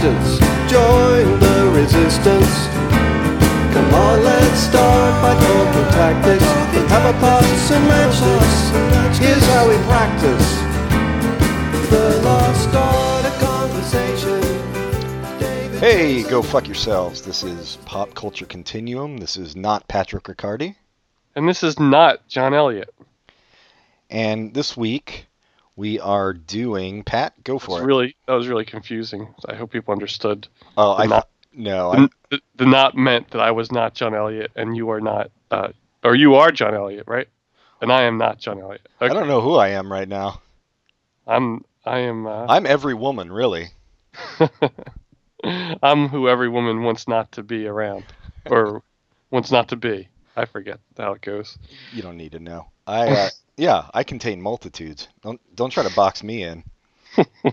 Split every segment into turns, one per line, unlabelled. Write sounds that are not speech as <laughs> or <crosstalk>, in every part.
distance. Join the resistance. Come on, let's start by talking tactics. Let's have a pass and match this. Here's how we practice. The lost art of conversation. David
Hey, go fuck yourselves. This is Pop Culture Continuum. This is not Patrick Riccardi.
And this is not John Elliott.
And this week we are doing Pat, go for it.
really that was really confusing. I hope people understood.
oh, I
not-
no,
The,
I,
the, not meant that I was not John Elliott and you are not, uh, or you are John Elliott, right? And I am not John Elliott.
I don't know who I am right now.
I'm I am uh,
I'm every woman, really. <laughs>
I'm who every woman wants not to be around, or wants not to be. I forget how it goes.
You don't need to know. I uh, <laughs> yeah, I contain multitudes. Don't don't try to box me in. <laughs>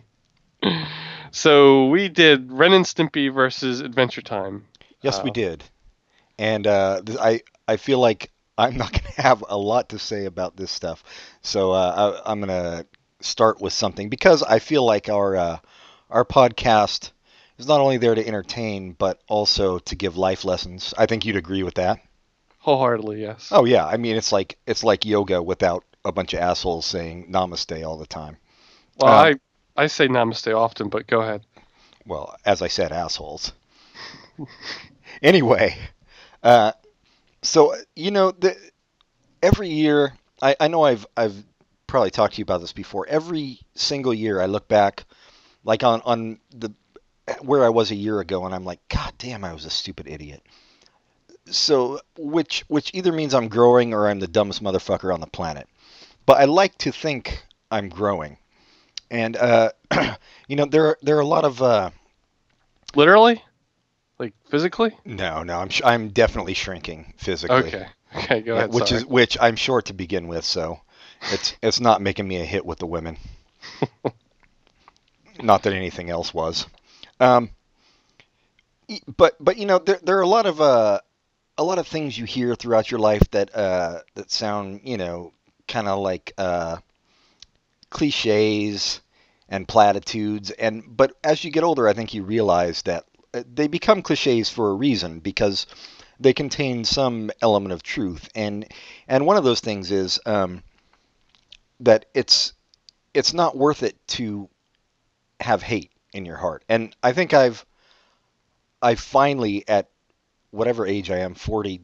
So we did Ren and Stimpy versus Adventure Time.
Yes, we
Uh,
did. And uh, I I feel like I'm not <laughs> going to have a lot to say about this stuff. So uh, I, I'm going to start with something because I feel like our uh, our podcast is not only there to entertain but also to give life lessons. I think you'd agree with that.
Wholeheartedly, yes.
Oh yeah, I mean it's like it's like yoga without a bunch of assholes saying namaste all the time.
well,
uh,
I I say namaste often, but go ahead.
Well, as I said, assholes. <laughs> anyway, uh, so you know, the, every year, I, I know I've I've probably talked to you about this before. Every single year, I look back, like on on the where I was a year ago, and I'm like, God damn, I was a stupid idiot. So, which which either means I'm growing or I'm the dumbest motherfucker on the planet. But I like to think I'm growing, and uh, <clears throat> you know, there are, there are a lot of uh,
Literally, like physically.
No, no, I'm sh- I'm definitely shrinking physically.
Okay. <laughs> Okay. Go
Yeah,
ahead.
which
sorry.
is which I'm short to begin with, so it's it's not making me a hit with the women. <laughs> not that anything else was. Um, but but you know there there are a lot of uh a lot of things you hear throughout your life that uh that sound you know kind of like uh cliches and platitudes and but as you get older I think you realize that uh, they become cliches for a reason because they contain some element of truth and and one of those things is um, that it's it's not worth it to have hate in your heart and I think I've I finally at whatever age I am 40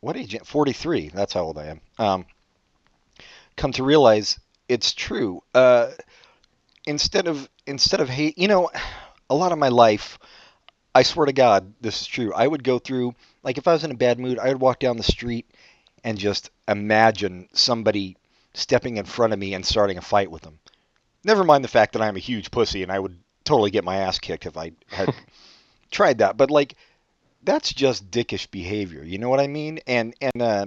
what age 43 that's how old I am um, come to realize it's true uh, instead of instead of hate you know a lot of my life I swear to God, this is true. I would go through, like, if I was in a bad mood, I would walk down the street and just imagine somebody stepping in front of me and starting a fight with them. Never mind the fact that I'm a huge pussy and I would totally get my ass kicked if I had <laughs> tried that. But, like, that's just dickish behavior. You know what I mean? And, and, uh,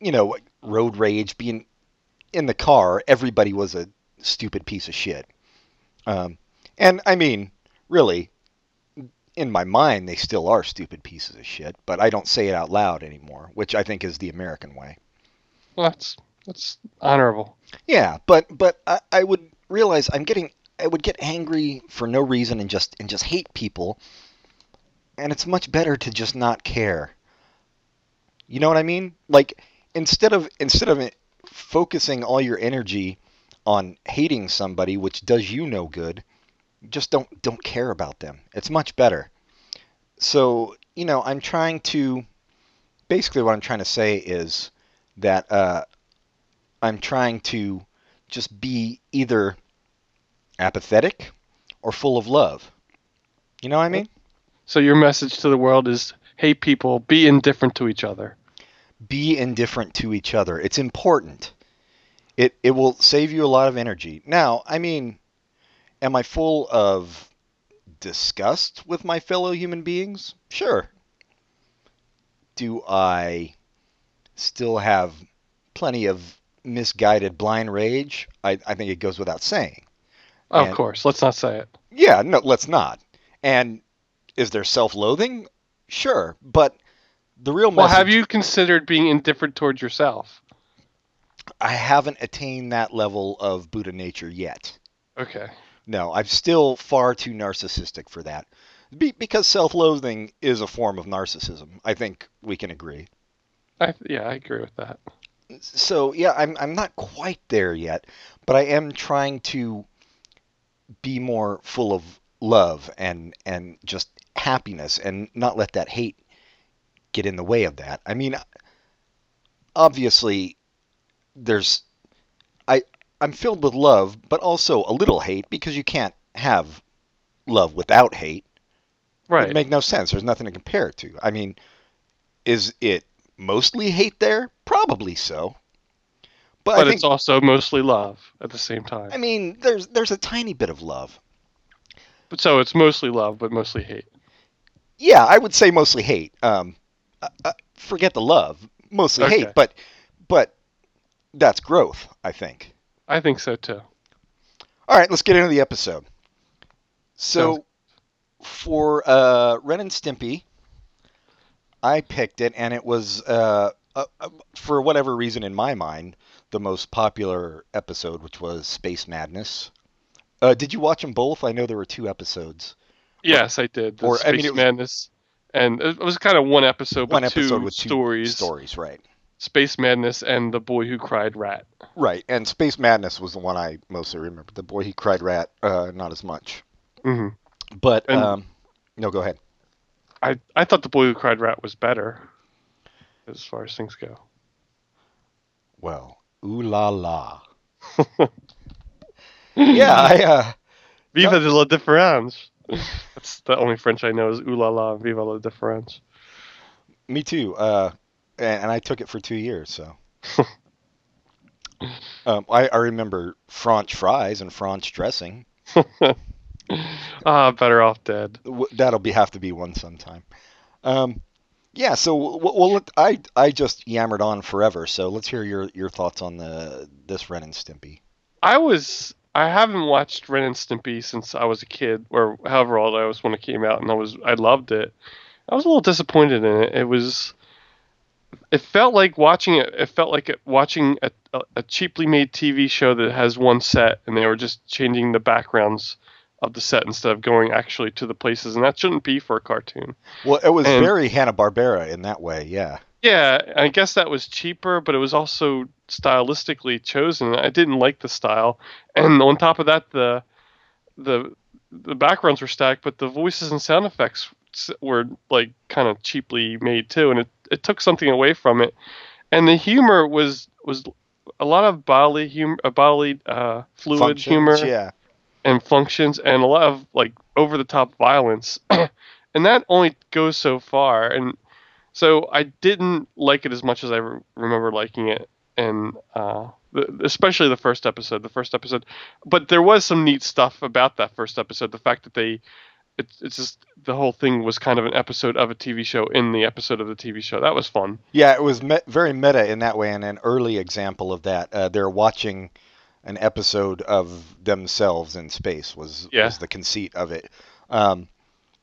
you know, road rage, being in the car, everybody was a stupid piece of shit. Um, and, I mean, really, in my mind, they still are stupid pieces of shit, but I don't say it out loud anymore, which I think is the American way.
Well, that's that's honorable.
Yeah, but but I, I would realize I'm getting I would get angry for no reason and just and just hate people, and it's much better to just not care. You know what I mean? Like instead of instead of focusing all your energy on hating somebody, which does you no good, just don't don't care about them. It's much better. So you know, I'm trying to basically what I'm trying to say is that uh, I'm trying to just be either apathetic or full of love. You know what I mean?
So your message to the world is: Hey, people, be indifferent to each other.
Be indifferent to each other. It's important. It it will save you a lot of energy. Now, I mean, am I full of disgust with my fellow human beings? Sure. Do I still have plenty of misguided blind rage? I, I think it goes without saying. And-
of course, let's not say it.
Yeah, no, let's not. And is there self-loathing? Sure, but the real
Well, have you considered being indifferent towards yourself?
I haven't attained that level of Buddha nature yet.
Okay.
no, I'm still far too narcissistic for that. Be, because self-loathing is a form of narcissism. I think we can agree.
I, yeah, I agree with that.
So yeah, I'm I'm not quite there yet, but I am trying to be more full of love and and just happiness and not let that hate get in the way of that. I mean, obviously there's I I'm filled with love, but also a little hate because you can't have love without hate.
Right.
It make no sense. There's nothing to compare it to. I mean, is it mostly hate there? Probably so. But,
but
think,
it's also mostly love at the same time.
I mean, there's there's a tiny bit of love.
but so it's mostly love, but mostly hate.
Yeah, I would say mostly hate. Um, uh, forget the love, mostly
Okay.
hate. But but that's growth, I think.
I think so too.
All right, let's get into the episode. So, for uh, Ren and Stimpy, I picked it, and it was, uh, uh, for whatever reason in my mind, the most popular episode, which was Space Madness. Uh, did you watch them both? I know there were two episodes.
Yes, I did. The
or, I
Space
mean, it was-
Madness, and it was kind of one episode, but
One
two
episode with two
stories:
Stories, right?
Space Madness and the Boy Who Cried Rat.
Right, and Space Madness was the one I mostly remember. The Boy He Cried Rat, uh, not as much.
hmm
But um, no, go ahead.
I I thought the Boy Who Cried Rat was better, as far as things go.
Well, ooh la la. <laughs> yeah, I uh,
Viva de la différence. <laughs> That's the only French I know is ooh la la, viva la de différence.
me too. Uh, and, and I took it for two years, so. <laughs> um, I, I remember French fries and French dressing. <laughs>
Ah, better off dead.
That'll be have to be one sometime. Um, yeah. So well, let- I I just yammered on forever. So let's hear your your thoughts on the this Ren and Stimpy.
I was I haven't watched Ren and Stimpy since I was a kid, or however old I was when it came out, and I was I loved it. I was a little disappointed in it. It was it felt like watching it. It felt like watching a, a, cheaply made TV show that has one set, and they were just changing the backgrounds of the set instead of going actually to the places, and that shouldn't be for a cartoon.
Well, it was
And-
very Hanna Barbera in that way. Yeah.
Yeah, I guess that was cheaper, but it was also stylistically chosen. I didn't like the style, and on top of that, the the the backgrounds were stacked, but the voices and sound effects were like kind of cheaply made too, and it, it took something away from it. And the humor was was a lot of bodily humor, uh, bodily uh, fluid
Functions,
humor
Yeah.
and functions and a lot of like over the top violence <clears throat> and that only goes so far and so i didn't like it as much as i re- remember liking it and uh the, especially the first episode the first episode but there was some neat stuff about that first episode the fact that they it, it's just the whole thing was kind of an episode of a tv show in the episode of the tv show that was fun
Yeah, it was me- very meta in that way, and an early example of that. Uh, they're watching an episode of themselves in space was
Yeah.
was the conceit of it. Um,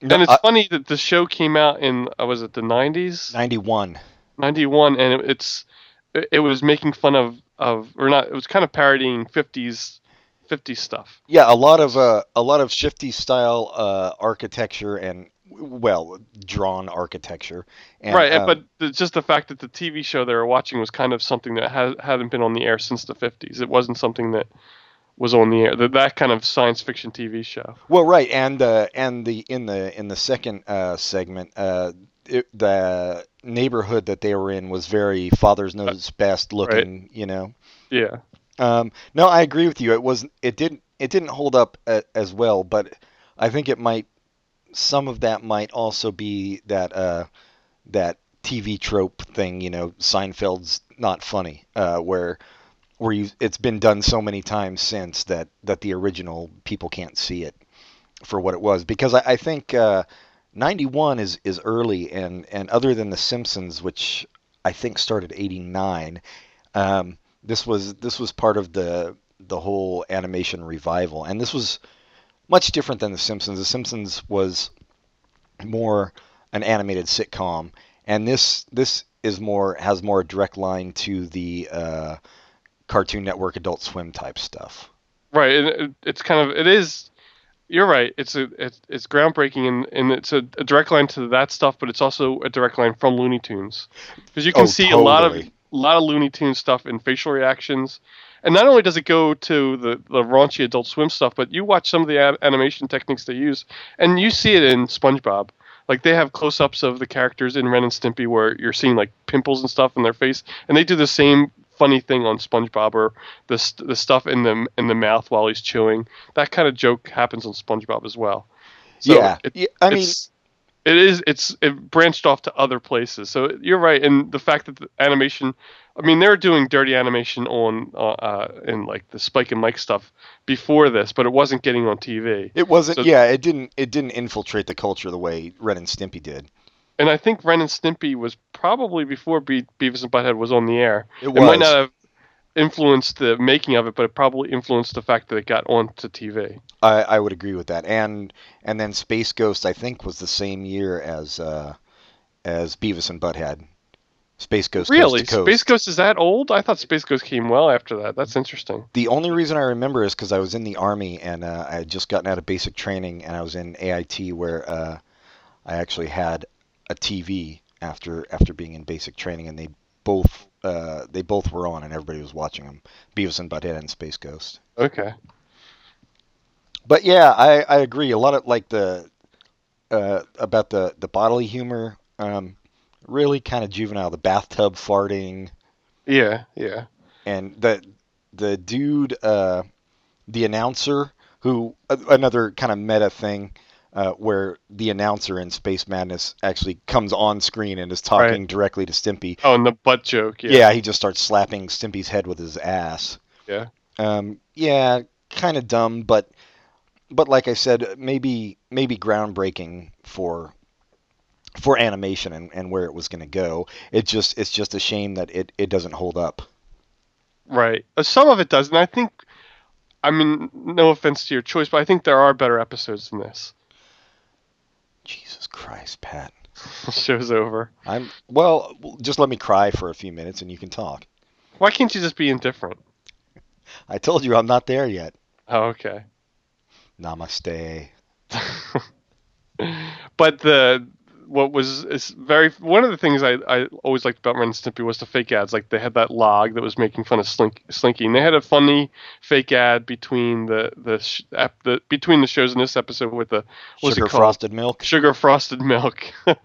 and it's
uh,
funny that the show came out in uh, was it the 90s
91.
91 and it, it's it, was making fun of of or not it was kind of parodying 50s 50s stuff
Yeah, a lot of uh, a lot of shifty style uh, architecture and well drawn architecture. And,
right
um,
but the, just the fact that the tv show they were watching was kind of something that ha- hadn't been on the air since the 50s it wasn't something that was on the air that, that kind of science fiction tv show
Well, right, and uh, and the in the in the second uh, segment, uh, it, the neighborhood that they were in was very father's knows best looking. You know.
yeah
Um, no, I agree with you. It was it didn't it didn't hold up a, as well, but I think it might some of that might also be that uh, that TV trope thing. You know, Seinfeld's not funny, uh, where where you it's been done so many times since that that the original people can't see it for what it was because I, I think uh, 91 is is early and and other than the Simpsons which I think started 89 um, this was this was part of the the whole animation revival. And this was much different than the Simpsons. The Simpsons was more an animated sitcom. And this this is more has more direct line to the uh, Cartoon Network Adult Swim type stuff.
Right. It's kind of it is you're right. It's a it's, it's groundbreaking and, and it's a, a direct line to that stuff, but it's also a direct line from Looney Tunes because you can
Oh,
see a lot of a lot of Looney Tunes stuff in facial reactions. And not only does it go to the, the raunchy Adult Swim stuff, but you watch some of the a- animation techniques they use, and you see it in SpongeBob. Like they have close-ups of the characters in Ren and Stimpy where you're seeing like pimples and stuff in their face, and they do the same funny thing on SpongeBob or the st- the stuff in the in the mouth while he's chewing. That kind of joke happens on SpongeBob as well. So
yeah.
it-
yeah, I mean,
it's- it is it's it branched off to other places. So you're right, and the fact that the animation, I mean, they're doing dirty animation on uh, uh in like the Spike and Mike stuff before this, but it wasn't getting on TV.
it wasn't.
so-
yeah, it didn't. It didn't infiltrate the culture the way Ren and Stimpy did.
And I think Ren and Stimpy was probably before Be- Beavis and Butthead was on the air.
It
It might not have influenced the making of it, but it probably influenced the fact that it got onto TV.
I, I would agree with that. And and then Space Ghost, I think, was the same year as uh, as Beavis and Butthead. Space Ghost.
really,
Coast Coast.
Space Ghost is that old? I thought Space Ghost came well after that. That's interesting.
The only reason I remember is because I was in the army and uh, I had just gotten out of basic training and I was in AIT where uh, I actually had a TV after after being in basic training and they both uh, they both were on and everybody was watching them. Beavis and Butthead and Space Ghost.
Okay.
But yeah, I, I agree. A lot of like the uh, about the the bodily humor, um, really kind of juvenile. The bathtub farting
Yeah, yeah.
and the the dude, uh, the announcer, who uh, another kind of meta thing. Uh, where the announcer in Space Madness actually comes on screen and is talking
Right.
directly to Stimpy.
Oh, and the butt joke.
Yeah.
Yeah.
he just starts slapping Stimpy's head with his ass.
Yeah.
Um, yeah, kind of dumb, but but like I said, maybe maybe groundbreaking for for animation and, and where it was going to go. It just it's just a shame that it, it doesn't hold up.
Right. Uh, Some of it does, and I think. I mean, no offense to your choice, but I think there are better episodes than this.
Jesus Christ, Pat.
The <laughs> show's over.
I'm well. Just let me cry for a few minutes and you can talk.
Why can't you just be indifferent?
I told you I'm not there yet.
Oh, okay.
Namaste. <laughs>
but the what was is very one of the things I, I always liked about Ren and Stimpy was the fake ads. Like they had that log that was making fun of Slink, Slinky, and they had a funny fake ad between the the, sh- the between the shows in this episode with the
Sugar frosted milk.
sugar frosted milk. <laughs>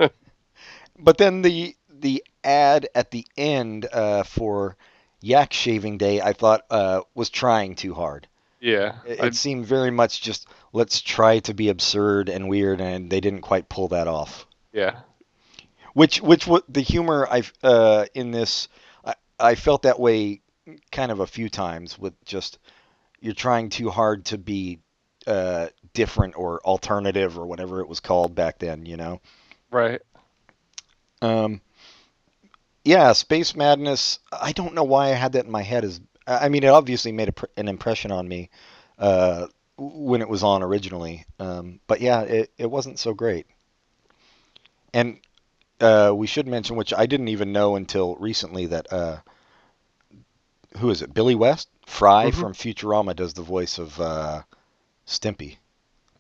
But then the the ad at the end uh, for Yak Shaving Day, I thought uh, was trying too hard.
yeah,
It, it seemed very much just let's try to be absurd and weird, and they didn't quite pull that off.
Yeah,
Which which wa- the humor I uh, in this I, I felt that way kind of a few times with just you're trying too hard to be uh, different or alternative or whatever it was called back then, you know.
right.
Um, yeah, Space Madness. I don't know why I had that in my head. As I I mean, it obviously made a, an impression on me uh, when it was on originally. Um, but yeah, it, it wasn't so great. And uh, we should mention, which I didn't even know until recently, that uh, who is it? Billy West, Fry
Mhm.
from Futurama, does the voice of uh, Stimpy.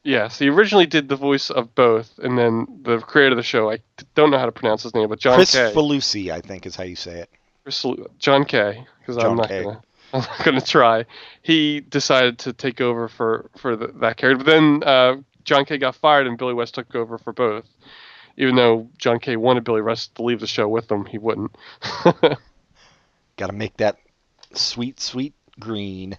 Yes, he originally did the voice of both, and then the creator of the show, I don't know how to pronounce his name, but John
Chris
Kay.
Falusi, I think, is how you say it.
Chris- John K., because I'm not
Kay.
gonna, <laughs> I'm not gonna try. He decided to take over for for the, that character, but then uh, John K. got fired, and Billy West took over for both. Even though John K. wanted Billy West to leave the show with him, he wouldn't. <laughs>
Got to make that sweet, sweet green.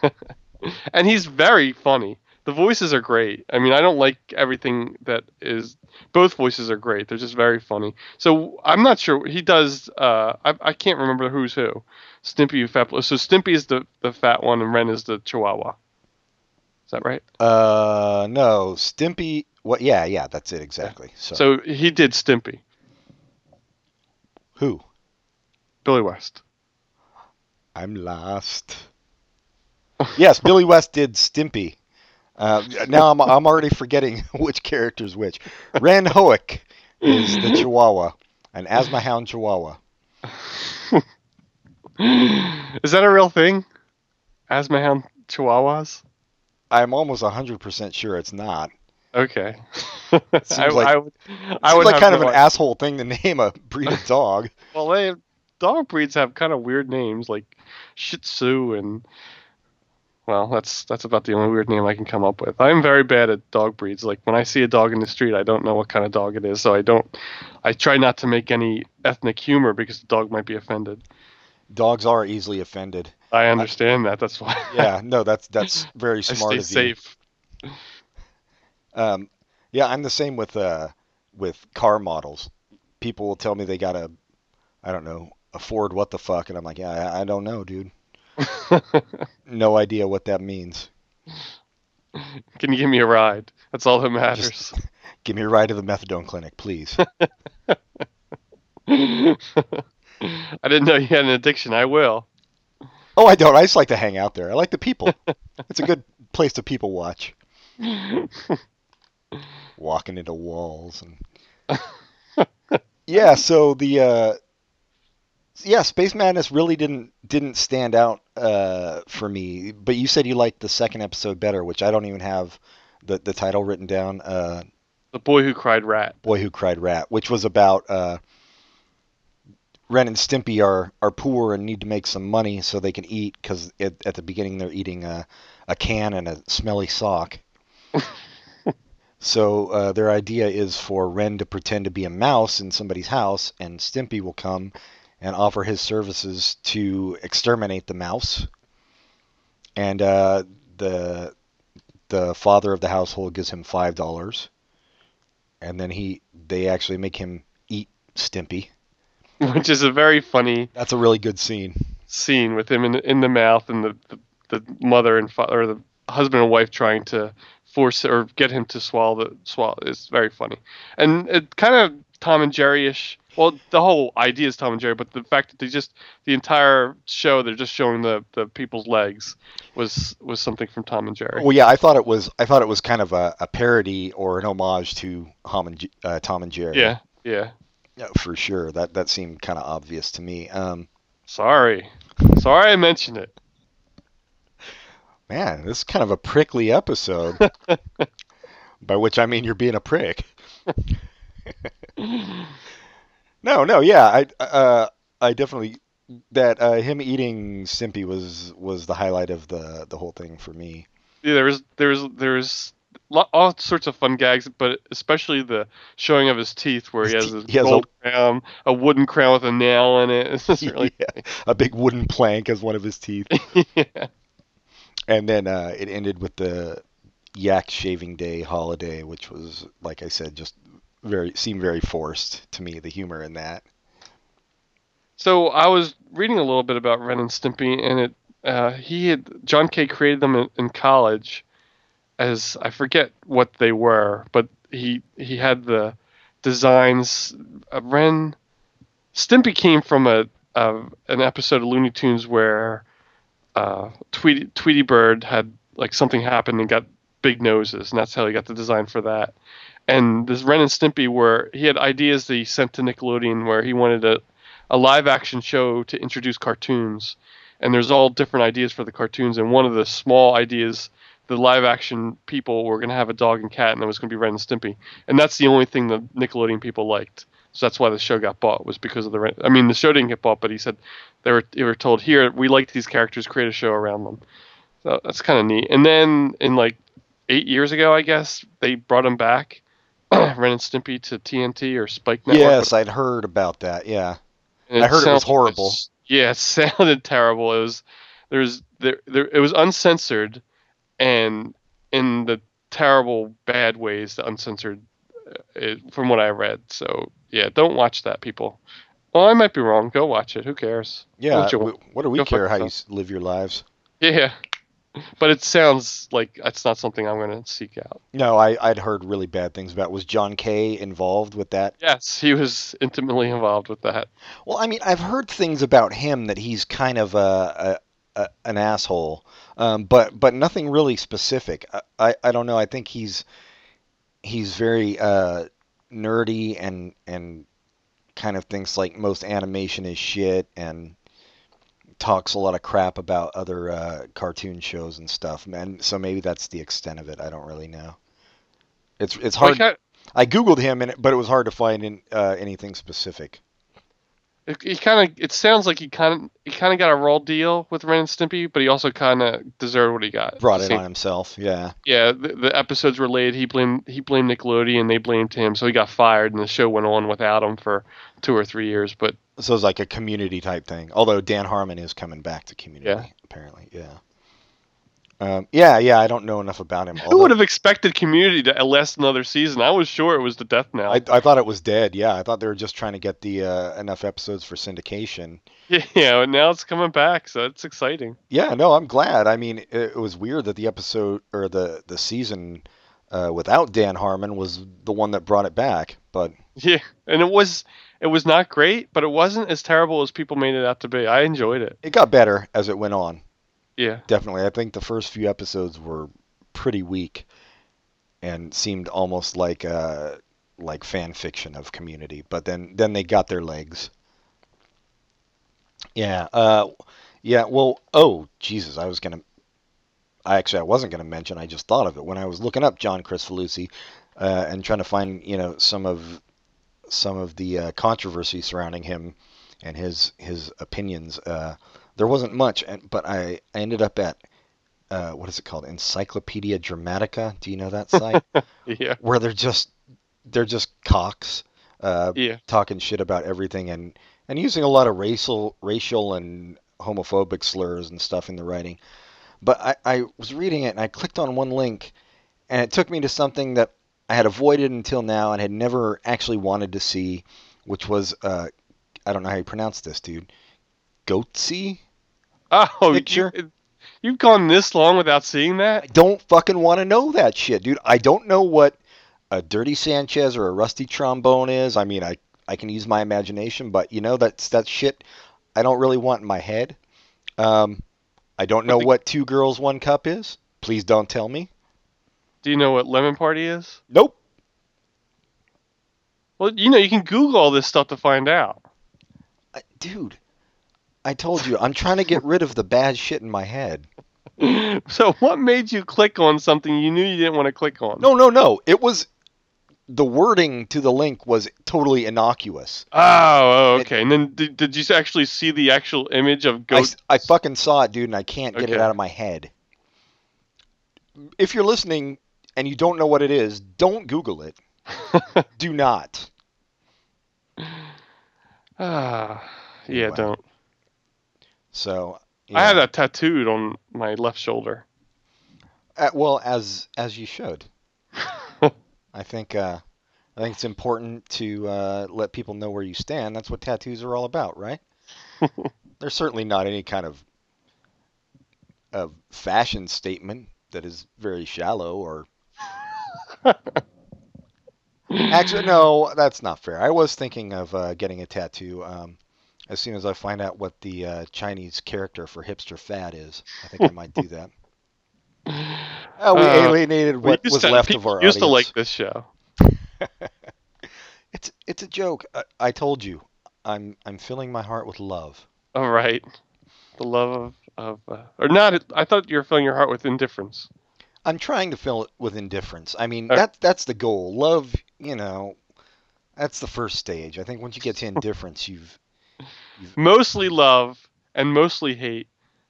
<laughs>
and he's very funny. The voices are great. I mean, I don't like everything that is. Both voices are great. They're just very funny. So I'm not sure he does. Uh, I, I can't remember who's who. Stimpy. So Stimpy is the the fat one, and Ren is the Chihuahua. Is that right?
Uh, no, Stimpy. What? Yeah, yeah, that's it exactly. So,
So he did Stimpy,
who?
Billy West.
I'm lost. <laughs> yes, Billy West did Stimpy. Uh, now I'm I'm already forgetting <laughs> which character's which. Ren Hoek is the Chihuahua, an asthma hound Chihuahua. <laughs>
is that a real thing? Asthma hound Chihuahuas?
I'm almost 100% sure it's not.
Okay. <laughs> I,
like-
I would, I would
like kind of an
idea.
asshole thing to name a breed of dog. <laughs>
Well, they dog breeds have kind of weird names like Shih Tzu and well, that's that's about the only weird name I can come up with. I'm very bad at dog breeds. Like when I see a dog in the street, I don't know what kind of dog it is, so I don't. I try not to make any ethnic humor because the dog might be offended.
Dogs are easily offended.
I understand that. That's why.
Yeah, <laughs> no, that's that's very
I
smart
stay
of you. Um, yeah, I'm the same with uh, with car models. People will tell me they got a, I don't know, a Ford what the fuck, and I'm like, yeah, I, I don't know, dude. <laughs> No idea what that means.
Can you give me a ride? That's all that matters. <laughs>
Give me a ride to the methadone clinic, please. <laughs>
I didn't know you had an addiction. I will.
oh, I don't. I just like to hang out there. I like the people. It's a good place to people watch. Walking into walls and. <laughs> yeah. So the. Uh, yeah, Space Madness really didn't didn't stand out uh, for me. But you said you liked the second episode better, which I don't even have the the title written down. Uh,
The boy who cried rat.
Boy Who Cried Rat, which was about uh, Ren and Stimpy are, are poor and need to make some money so they can eat because at, at the beginning they're eating a, a can and a smelly sock. <laughs> so uh, their idea is for Ren to pretend to be a mouse in somebody's house and Stimpy will come and offer his services to exterminate the mouse. And uh, the the father of the household gives him five dollars and then he they actually make him eat Stimpy. <laughs>
which is a very funny
That's a really good scene.
scene with him in the, in the mouth and the, the, the mother and father or the husband and wife trying to force or get him to swallow the swallow. It's very funny and it kind of Tom and Jerry ish. Well, the whole idea is Tom and Jerry, but the fact that they just the entire show they're just showing the, the people's legs was was something from Tom and Jerry.
Well, yeah, I thought it was I thought it was kind of a, a parody or an homage to Tom and, uh, Tom and Jerry.
Yeah, yeah.
Yeah, for sure. That that seemed kind of obvious to me. Um,
Sorry, sorry I mentioned it.
Man, this is kind of a prickly episode. <laughs> By which I mean you're being a prick. <laughs> no, no, yeah, I uh, I definitely that uh, him eating Stimpy was was the highlight of the the whole thing for me.
Yeah, there was there was there was all sorts of fun gags, but especially the showing of his teeth, where he has
te-
his
he has a-
crown, a wooden crown with a nail in it. <laughs> It's just really
yeah, a big wooden plank as one of his teeth.
yeah.
And then uh, it ended with the Yak Shaving Day holiday, which was, like I said, just very seemed very forced to me. The humor in that.
So I was reading a little bit about Ren and Stimpy, and it uh, he had John K. created them in, in college as I forget what they were, but he he had the designs. Uh, Ren Stimpy came from a, a an episode of Looney Tunes where uh, Tweety Tweety Bird had like something happened and got big noses, and that's how he got the design for that. And this Ren and Stimpy were he had ideas that he sent to Nickelodeon where he wanted a a live action show to introduce cartoons. And there's all different ideas for the cartoons and one of the small ideas the live action people were going to have a dog and cat and it was going to be Ren and Stimpy. And that's the only thing the Nickelodeon people liked so that's why the show got bought was because of the I mean the show didn't get bought but he said they were they were told here we like these characters create a show around them so that's kind of neat and then in like 8 years ago I guess they brought them back <clears throat> Ren and Stimpy to TNT or Spike Network
yes, I'd heard about that. Yeah.
and
I heard it was horrible. <laughs>
Yeah, it sounded terrible. It was there's there, there it was uncensored, and in the terrible bad ways, the uncensored, it, from what I read. So yeah, don't watch that, people. Well, I might be wrong. Go watch it. Who cares?
Yeah.
What
do we
Go
care how you
yourself.
live your lives?
Yeah, but it sounds like it's not something I'm going to seek out.
No, I, I'd heard really bad things about. Was John K. involved with that?
Yes, he was intimately involved with that.
Well, I mean, I've heard things about him that he's kind of a, a, a an asshole, um, but but nothing really specific. I, I, I don't know. I think he's he's very uh, nerdy and and kind of thinks like most animation is shit and talks a lot of crap about other uh, cartoon shows and stuff, man. So maybe that's the extent of it. I don't really know. It's it's hard.
Like, I-
I googled him, and but it was hard to find in, uh, anything specific.
It, he kind of. It sounds like he kind of. He kind of got a raw deal with Ren and Stimpy, but he also kind of deserved what he got.
Brought it
Same-
on himself. Yeah.
Yeah, the, the episodes were late. He blamed he blamed Nickelodeon. And they blamed him, so he got fired, and the show went on without him for two or three years. But
So it's like a community type thing. Although Dan Harmon is coming back to community,
Yeah.
apparently. Yeah. Um, yeah, yeah. I don't know enough about him.
who
although-
would have expected Community to last another season? I was sure it was the death knell.
I, I thought it was dead. Yeah, I thought they were just trying to get the uh, enough episodes for syndication. <laughs>
yeah, and now it's coming back, so it's exciting.
Yeah, no, I'm glad. I mean, it, it was weird that the episode or the the season uh, without Dan Harmon was the one that brought it back. But <laughs>
Yeah, and it was it was not great, but it wasn't as terrible as people made it out to be. I enjoyed it.
it got better as it went on.
Yeah,
Definitely, I think the first few episodes were pretty weak and seemed almost like uh, like fan fiction of Community. But then then they got their legs. Yeah. Uh, yeah. Well. Oh, Jesus! I was gonna. I actually I wasn't gonna mention. I just thought of it when I was looking up John Chris uh, and trying to find you know some of some of the uh, controversy surrounding him and his his opinions. Uh, there wasn't much, and, but I, I ended up at uh, what is it called? Encyclopedia Dramatica. Do you know that <laughs> site?
yeah,
Where they're just they're just cocks uh,
yeah.
talking shit about everything and and using a lot of racial racial and homophobic slurs and stuff in the writing. But I, I was reading it and I clicked on one link and it took me to something that I had avoided until now and had never actually wanted to see, which was uh, I don't know how you pronounce this, dude. Goatse?
Oh,
Picture?
you, you've gone this long without seeing that?
I don't fucking want to know that shit, dude. I don't know what a dirty Sanchez or a rusty trombone is. I mean, I I can use my imagination, but you know that's that shit I don't really want in my head. Um, I don't know what two girls one cup is. Please don't tell me.
Do you know what lemon party is?
Nope.
Well, you know, you can Google all this stuff to find out.
I, dude, I told you I'm trying to get rid of the bad shit in my head. <laughs>
So, what made you click on something you knew you didn't want to click on?
No, no, no. It was the wording to the link was totally innocuous.
Oh, oh, okay. And then did, did you actually see the actual image of ghost?
I, I fucking saw it, dude, and I can't get it out of my head. If you're listening and you don't know what it is, don't Google it. <laughs> Do not.
Ah, <sighs> yeah, don't.
So
I
yeah.
have that tattooed on my left shoulder.
Uh, well, as as you should. <laughs> I think uh, I think it's important to uh, let people know where you stand. That's what tattoos are all about, right? <laughs> There's certainly not any kind of of fashion statement that is very shallow or. <laughs> Actually, no, that's not fair. I was thinking of uh, getting a tattoo um, as soon as I find out what the uh, Chinese character for hipster fat is. I think I might do that. <laughs> Oh, we
Uh,
alienated what
used
was
to-
left of our
used to like this show. <laughs>
It's it's a joke. I, I told you. I'm I'm filling my heart with love.
All right, the love of, of uh, or not. I thought you were filling your heart with indifference.
I'm trying to fill it with indifference. I mean,
Uh,
that that's the goal. Love, you know, that's the first stage. I think once you get to indifference, you've
Mostly love and mostly hate,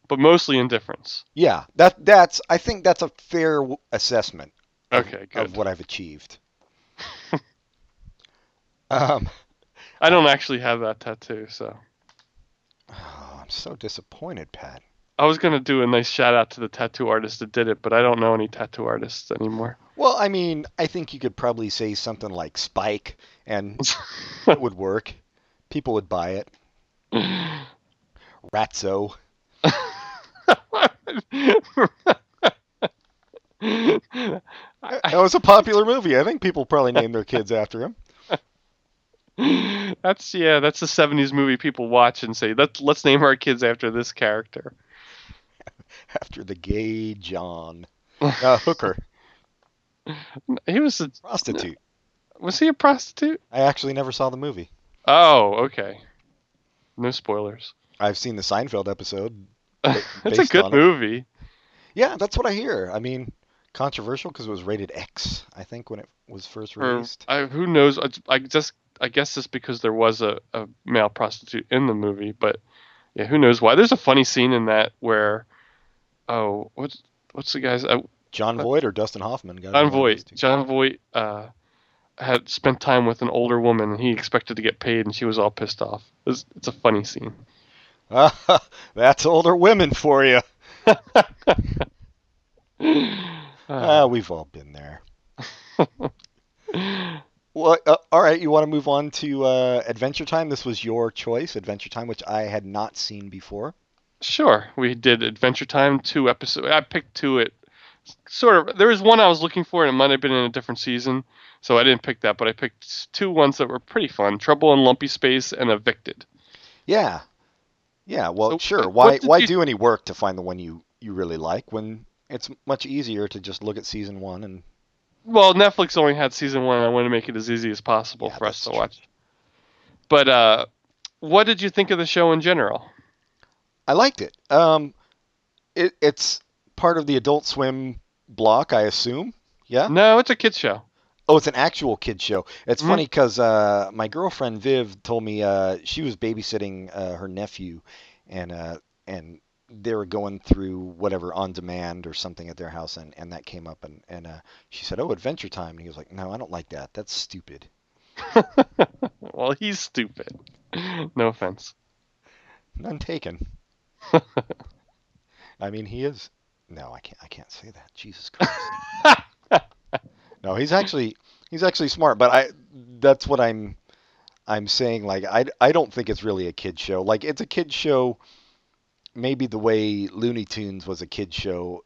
but mostly indifference.
yeah. That that's I think that's a fair w- assessment of,
Okay, good.
of what I've achieved. <laughs> um,
I don't actually have that tattoo, so
oh, I'm so disappointed, Pat.
I was gonna do a nice shout out to the tattoo artist that did it, but I don't know any tattoo artists anymore.
Well, I mean, I think you could probably say something like Spike, and <laughs> it would work. People would buy it. Ratso. <laughs> That was a popular movie. I think people probably named their kids after him.
that's yeah, that's the '70s movie people watch and say, "Let's let's name our kids after this character." <laughs>
After the gay John. Uh, hooker. <laughs>
He was a
Prostitute.
was he a prostitute?
I actually never saw the movie.
Oh, okay. No spoilers.
I've seen the Seinfeld episode. <laughs>
it's a good
on it.
movie.
Yeah, that's what I hear. I mean, controversial because it was rated X, I think, when it was first
Or
released.
I, who knows? I, I just I guess it's because there was a, a male prostitute in the movie, but yeah, who knows why? There's a funny scene in that where oh what's what's the guy's uh,
Jon Voight or Dustin Hoffman? Jon
Voight. Jon Voight uh, had spent time with an older woman, and he expected to get paid, and she was all pissed off. It's, it's a funny scene. <laughs>
that's older women for you. <laughs> Ah,
Uh,
we've all been there. <laughs> Well, uh, all right. You want to move on to uh, Adventure Time? This was your choice, Adventure Time, which I had not seen before.
Sure, we did Adventure Time two episodes. I picked two. It sort of there was one I was looking for, and it might have been in a different season, so I didn't pick that. But I picked two ones that were pretty fun: Trouble in Lumpy Space and Evicted.
Yeah, yeah. Well,
So,
sure. Why why
you-
do any work to find the one you you really like when it's much easier to just look at season one and
Well, Netflix only had season one. I wanted to make it as easy as possible
Yeah,
for us to
true.
watch. But uh, what did you think of the show in general?
I liked it. Um, it it's part of the Adult Swim block, I assume. Yeah.
No, it's a kids show.
Oh, it's an actual kid show. It's
Mhm.
funny because uh, my girlfriend Viv told me uh, she was babysitting uh, her nephew, and uh, and they were going through whatever on demand or something at their house, and, and that came up, and and uh, she said, "Oh, Adventure Time," and he was like, "No, I don't like that. That's stupid." <laughs>
well, he's stupid. no offense.
None taken. <laughs> I mean, he is. No, I can't. I can't say that. Jesus Christ. <laughs> no, he's actually he's actually smart. But I that's what I'm I'm saying. Like I I don't think it's really a kid show. Like it's a kid show. Maybe the way Looney Tunes was a kid show,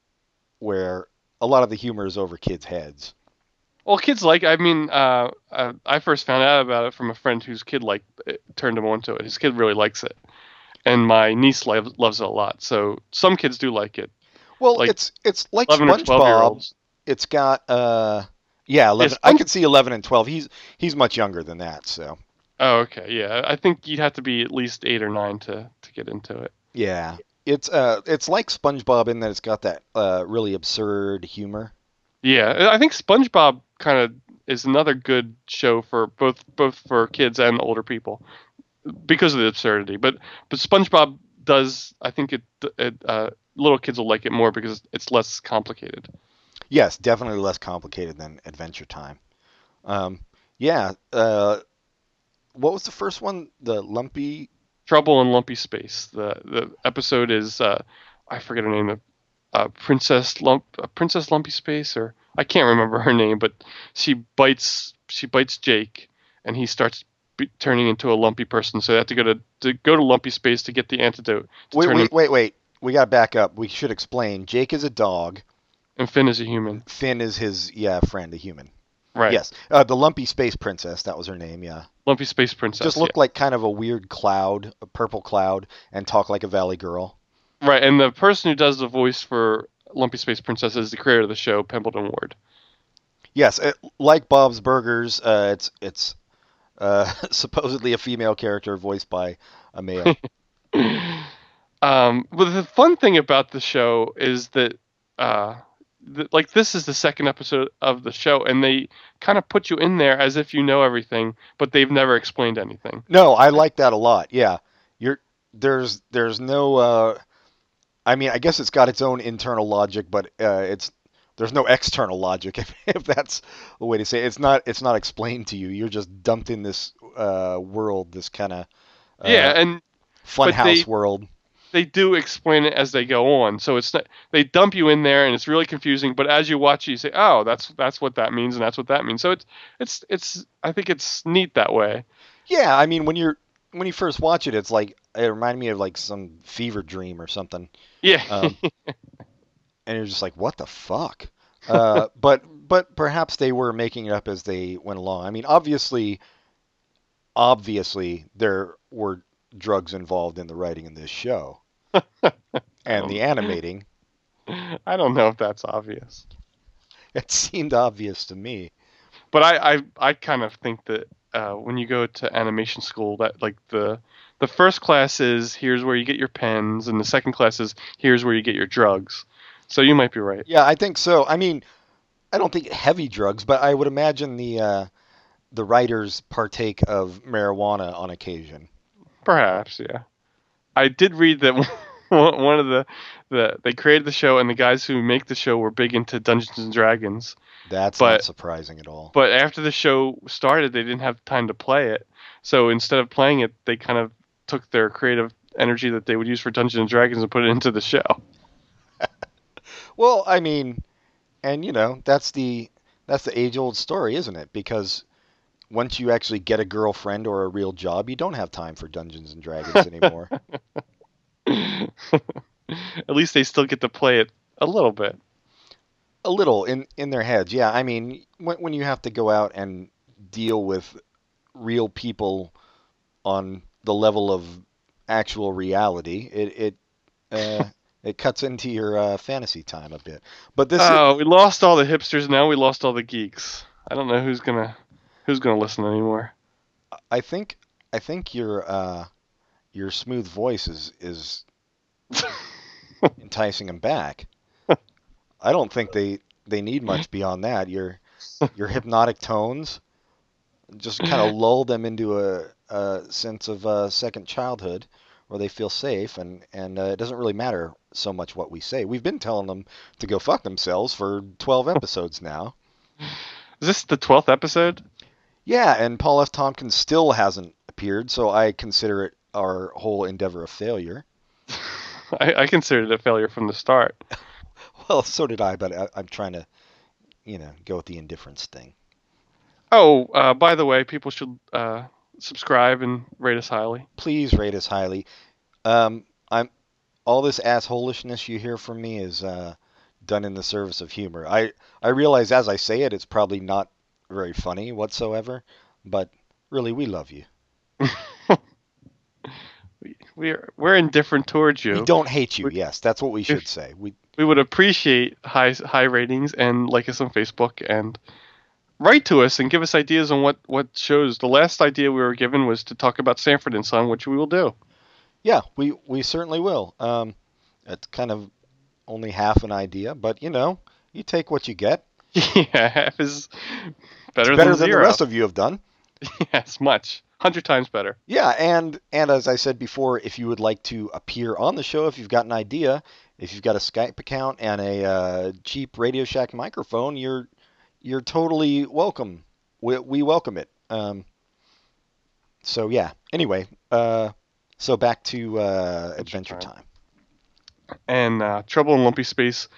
where a lot of the humor is over kids' heads.
Well, kids like. I mean, uh, uh, I first found out about it from a friend whose kid like turned him onto it. His kid really likes it, and my niece loves, loves it a lot. So some kids do like it.
Well,
Like
it's it's like
Eleven or twelve year
SpongeBob. It's got uh yeah, 11. I could see 11 and 12. He's he's much younger than that, so.
Oh, okay, yeah. I think you'd have to be at least eight or nine to to get into it.
Yeah, it's uh, it's like SpongeBob in that it's got that uh, really absurd humor.
Yeah, I think SpongeBob kind of is another good show for both both for kids and older people because of the absurdity. But but SpongeBob does I think it, it uh, little kids will like it more because it's less complicated.
Yes, definitely less complicated than Adventure Time. Um, yeah. Uh, what was the first one? The Lumpy.
Trouble in Lumpy Space. The the episode is uh, I forget her name. Uh, Princess Lump uh, Princess Lumpy Space or I can't remember her <laughs> name, but she bites she bites Jake and he starts be, turning into a lumpy person. So they have to go to, to go to Lumpy Space to get the antidote to
Wait, wait, wait, wait. We got to back up. We should explain. Jake is a dog.
And Finn is a human,
Finn is his yeah friend, a human.
right?
Yes. Uh, the Lumpy Space Princess. That was her name. Yeah.
Lumpy Space Princess.
Just looked like kind of a weird cloud, a purple cloud, and talk like a valley girl.
right. And the person who does the voice for Lumpy Space Princess is the creator of the show, Pendleton Ward.
Yes, it, like Bob's Burgers, uh, it's it's uh, <laughs> supposedly a female character voiced by a male. <laughs>
Um, but the fun thing about the show is that, uh, th- like this is the second episode of the show, and they kind of put you in there as if you know everything, but they've never explained anything.
no, I like that a lot. Yeah, you're there's there's no. Uh, I mean, I guess it's got its own internal logic, but uh, it's there's no external logic <laughs> if, if that's a way to say it. It's not it's not explained to you. You're just dumped in this uh, world, this kind of uh,
yeah, and
funhouse world.
They do explain it as they go on, so it's not they dump you in there, and it's really confusing. But as you watch, it, you say, "Oh, that's that's what that means, and that's what that means." So it's it's it's I think it's neat that way.
Yeah, I mean when you're when you first watch it, it's like it reminded me of like some fever dream or something,
Yeah.
um, <laughs> and you're just like, what the fuck? Uh, <laughs> but but perhaps they were making it up as they went along. I mean, obviously, obviously there were drugs involved in the writing in this show <laughs> and the animating.
I don't know if that's obvious.
It seemed obvious to me.
but I I, I kind of think that uh, when you go to animation school, that like the the first class is here's where you get your pens, and the second class is here's where you get your drugs. So you might be right.
Yeah, I think so. I mean, I don't think heavy drugs, but I would imagine the uh, the writers partake of marijuana on occasion.
Perhaps, yeah. I did read that <laughs> one of the the they created the show, and the guys who make the show were big into Dungeons and Dragons.
That's
But-
not surprising at all.
But after the show started, they didn't have time to play it. So instead of playing it, they kind of took their creative energy that they would use for Dungeons and Dragons and put it into the show. <laughs>
Well, I mean, and you know, that's the that's the age-old story, isn't it? Because once you actually get a girlfriend or a real job, you don't have time for Dungeons and Dragons anymore. <laughs>
At least they still get to play it a little bit.
a little in in their heads, yeah. I mean, when when you have to go out and deal with real people on the level of actual reality, it it uh, <laughs> it cuts into your uh, fantasy time a bit. But this,
oh, we lost all the hipsters. Now we lost all the geeks. I don't know who's gonna who's gonna listen anymore.
I think I think your uh, your smooth voice is is <laughs> enticing them back. <laughs> I don't think they they need much beyond that. Your your hypnotic tones just kind of <laughs> lull them into a, a sense of uh, second childhood where they feel safe, and and uh, it doesn't really matter so much what we say. We've been telling them to go fuck themselves for 12 episodes now.
Is this the twelfth episode?
Yeah, and Paul F. Tompkins still hasn't appeared, so I consider it our whole endeavor a failure. <laughs>
I, I considered it a failure from the start. <laughs>
Well, so did I, but I, I'm trying to, you know, go with the indifference thing.
Oh, uh, by the way, people should uh, subscribe and rate us highly.
Please rate us highly. Um, I'm all this assholishness you hear from me is uh, done in the service of humor. I I realize as I say it, it's probably not very funny whatsoever, but really, we love you. <laughs>
We, we're we're indifferent towards you.
We don't hate you.
We-
Yes, that's what we should say. We
we would appreciate high high ratings and like us on Facebook and write to us and give us ideas on what what shows. The last idea we were given was to talk about Sanford and Son, which we will do.
Yeah, we we certainly will. Um, it's kind of only half an idea, but you know, you take what you get. <laughs>
yeah, half is better,
better
than,
than
zero.
the rest of you have done. <laughs>
yes, much, hundred times better.
Yeah, and and as I said before, if you would like to appear on the show, if you've got an idea, if you've got a Skype account and a uh, cheap Radio Shack microphone, you're you're totally welcome. We we welcome it. Um, so yeah. Anyway, uh, so back to uh, Adventure
Time.
Time.
And uh, Trouble in Lumpy Space,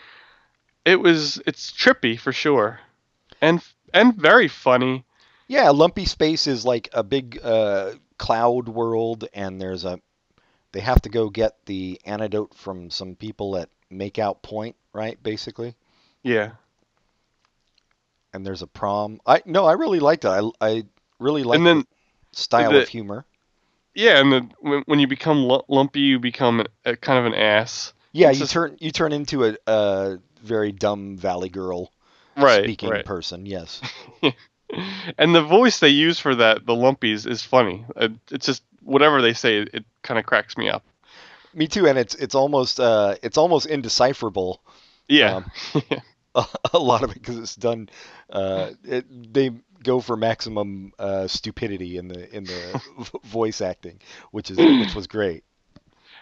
it was it's trippy for sure, and and very funny.
Yeah, Lumpy Space is like a big uh, cloud world, and there's a. They have to go get the antidote from some people at Makeout Point, right? Basically,
Yeah,
and there's a prom. I no, I really liked it. I I really liked
and then
the style
the-
of humor.
yeah, and the when, when you become lumpy, you become a, a kind of an ass.
Yeah,
it's
you
just-
turn you turn into a, a very dumb Valley Girl
Right,
speaking
right.
person. Yes. <laughs>
and the voice they use for that, the lumpies, is funny. It's just whatever they say, it, it kind of cracks me up.
Me too, and it's it's almost uh it's almost indecipherable
Yeah,
Um, <laughs> <laughs> a lot of it because it's done. Uh, it, they go for maximum uh, stupidity in the in the voice acting, which is <clears throat> which was great.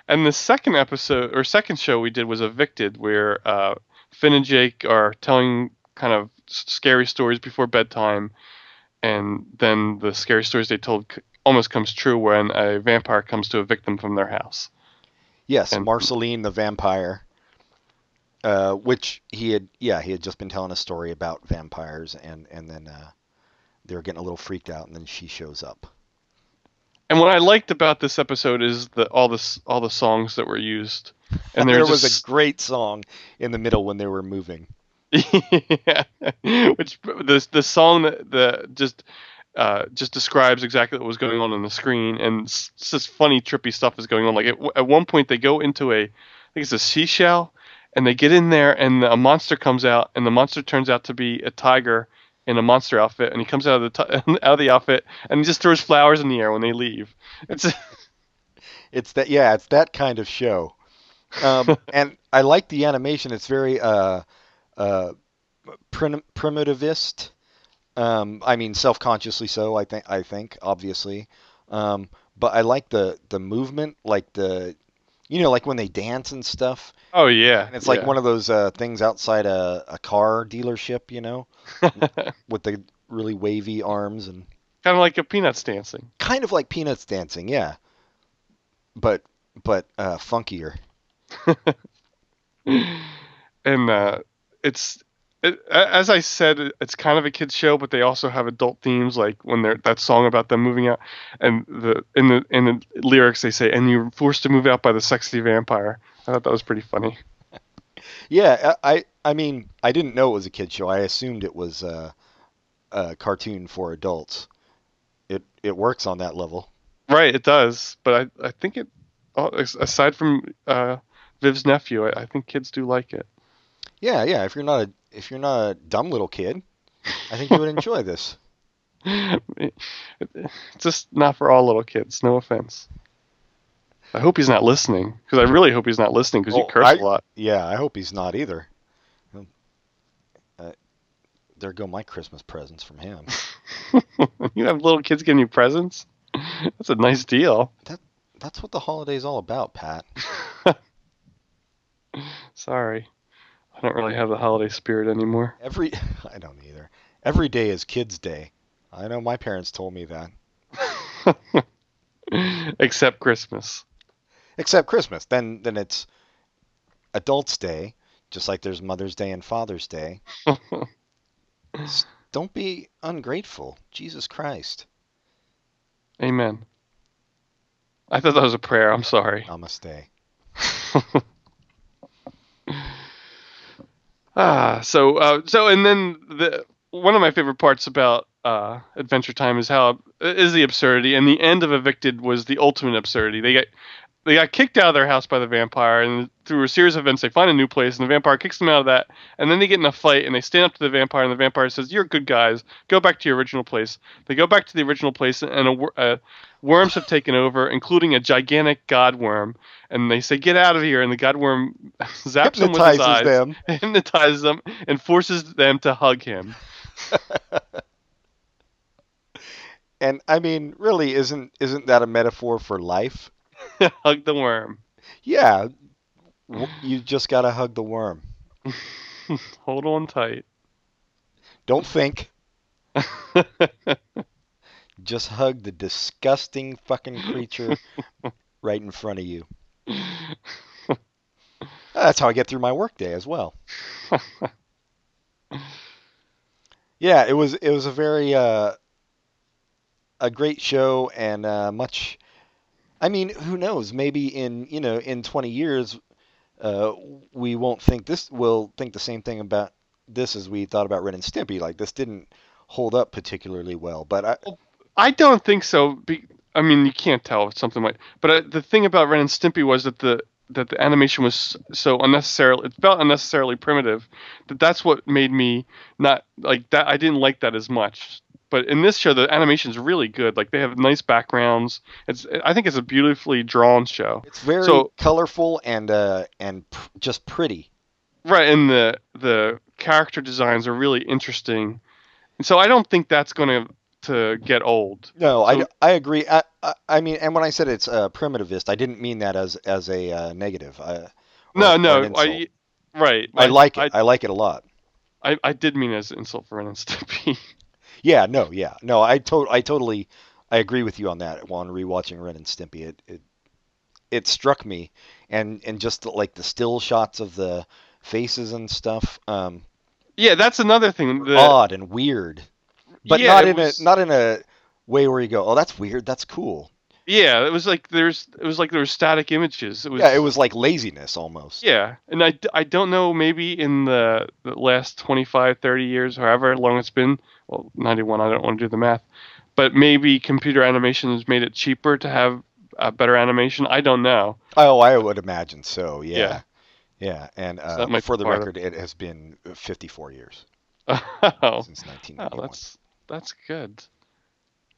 and the second episode or second show we did was Evicted, where uh, Finn and Jake are telling kind of scary stories before bedtime, and then the scary stories they told almost comes true when a vampire comes to evict them from their house.
Yes,
And-
Marceline the vampire, uh, which he had yeah he had just been telling a story about vampires, and and then uh, they were getting a little freaked out, and then she shows up.
And what I liked about this episode is the all this all the songs that were used, and <laughs>
there
there's
was
just-
a great song in the middle when they were moving.
Yeah, <laughs> which the the song that the just uh, just describes exactly what was going on on the screen, and it's just funny, trippy stuff is going on. Like at, at one point, they go into a, I think it's a seashell, and they get in there, and a monster comes out, and the monster turns out to be a tiger in a monster outfit, and he comes out of the ti- <laughs> out of the outfit, and he just throws flowers in the air when they leave. It's <laughs>
It's that yeah, it's that kind of show. Um, and I like the animation. It's very uh, uh, prim- primitivist. Um, I mean, self-consciously so. I think. I think obviously. Um, but I like the the movement, like the, you know, like when they dance and stuff.
Oh yeah.
And it's like one of those uh, things outside a, a car dealership, you know, <laughs> with the really wavy arms and
kind of like a Peanuts dancing.
kind of like Peanuts dancing, yeah. But but uh, funkier. <laughs>
and uh, it's it, as I said, it's kind of a kids show, but they also have adult themes, like when they're that song about them moving out, and the in the in the lyrics they say, "And you're forced to move out by the sexy vampire." I thought that was pretty funny. <laughs>
Yeah, I I mean I didn't know it was a kids show. I assumed it was uh, a cartoon for adults. It it works on that level.
Right, it does, but I I think it aside from uh, Viv's nephew, I, I think kids do like it.
Yeah, yeah. If you're not a if you're not a dumb little kid, I think you would enjoy <laughs> this.
Just not for all little kids. No offense. I hope he's not listening because I really hope he's not listening because you curse
I,
a lot.
Yeah, I hope he's not either. Uh, there go my Christmas presents from him. <laughs>
you have little kids giving you presents. That's a nice deal.
That that's what the holiday's all about, Pat. <laughs>
Sorry. I don't really have the holiday spirit anymore.
Every <laughs> I don't either. Every day is kids' day. I know my parents told me that. <laughs>
Except Christmas.
Except Christmas. Then then it's adults' day, just like there's Mother's Day and Father's Day. <laughs> don't be ungrateful. Jesus Christ.
Amen. I thought that was a prayer. I'm sorry.
Namaste.
Ah, so uh, so and then the one of my favorite parts about uh, Adventure Time is how is the absurdity, and the end of Evicted was the ultimate absurdity. They get they got kicked out of their house by the vampire, and through a series of events, they find a new place, and the vampire kicks them out of that. And then they get in a fight, and they stand up to the vampire, and the vampire says, "You're good guys. Go back to your original place." They go back to the original place, and a, uh, worms have taken over, including a gigantic god worm. And they say, "Get out of here!" And the god worm <laughs> zaps them with his eyes, them. <laughs> hypnotizes them, and forces them to hug him. <laughs>
and I mean, really, isn't isn't that a metaphor for life? <laughs>
hug the worm.
Yeah, you just gotta hug the worm. <laughs>
Hold on tight.
Don't think. <laughs> just hug the disgusting fucking creature right in front of you. That's how I get through my workday as well. yeah, it was it was a very uh, a great show and uh, much I mean, who knows? Maybe in you know in 20 years, uh, we won't think this. We'll think the same thing about this as we thought about Ren and Stimpy. Like this didn't hold up particularly well. But I,
I don't think so. Be, I mean, you can't tell if something might. But uh, the thing about Ren and Stimpy was that the that the animation was so unnecessarily it felt unnecessarily primitive that that's what made me not like that I didn't like that as much but in this show the animation is really good. Like they have nice backgrounds. It's i think it's a beautifully drawn show.
It's very so, colorful and uh and pr- just pretty.
Right and the the character designs are really interesting. And so i don't think that's going to to get old.
No so, i i agree. I, I, I mean and when i said it's uh, primitivist i didn't mean that as as a uh, negative. Uh,
no no I, right
I, I like it. I, I like it a lot.
I, I did mean as an insult for and Stimpy.
Yeah, no, yeah, no. I to- I totally, I agree with you on that. While rewatching Ren and Stimpy, it it it struck me, and and just like the still shots of the faces and stuff. Um,
yeah, that's another thing.
The... Odd and weird, but yeah, not in was... a not in a way where you go, oh, that's weird, that's cool.
Yeah, it was like there's it was like there were static images. It was
Yeah, it was like laziness almost.
Yeah. And I, I don't know maybe in the, the last 25 30 years however long it's been well 91 I don't want to do the math but maybe computer animation has made it cheaper to have a better animation. I don't know.
Oh, I would imagine so. Yeah. Yeah. yeah. And uh, so for the record, of... it has been 54 years. <laughs>
Oh. Since 1991. Oh, that's that's good.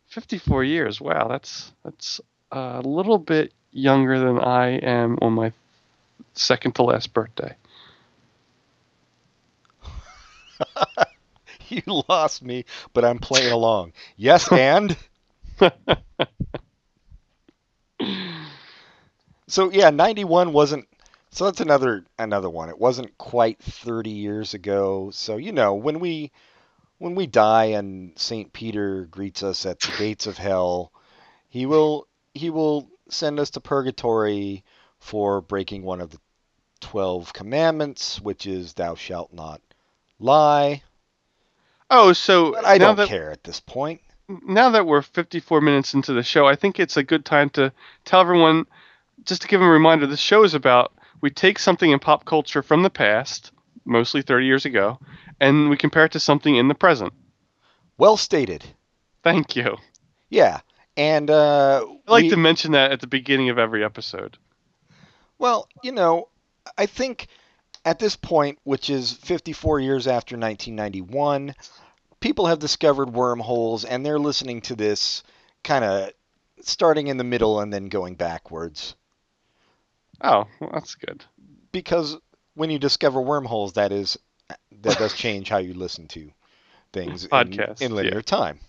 54 years. Wow, that's that's a little bit younger than I am on my second to last birthday. <laughs> <laughs>
you lost me, but I'm playing along. Yes, and <laughs> so yeah, 91 wasn't so that's another another one. It wasn't quite 30 years ago. So you know, when we when we die and St. Peter greets us at the gates of hell, he will he will send us to purgatory for breaking one of the 12 commandments, which is thou shalt not lie.
Oh, so
But I don't
that
care at this point.
now that we're 54 minutes into the show, I think it's a good time to tell everyone, just to give them a reminder, the show is about we take something in pop culture from the past, mostly 30 years ago, and we compare it to something in the present.
Well stated.
Thank you.
Yeah. And uh
I like
we-
to mention that at the beginning of every episode.
Well, you know, I think at this point, which is 54 years after 1991, people have discovered wormholes and they're listening to this kind of starting in the middle and then going backwards.
Oh, well, that's good.
Because when you discover wormholes, that is that does change how you listen to things in-
Podcasts,
in, linear
yeah.
time.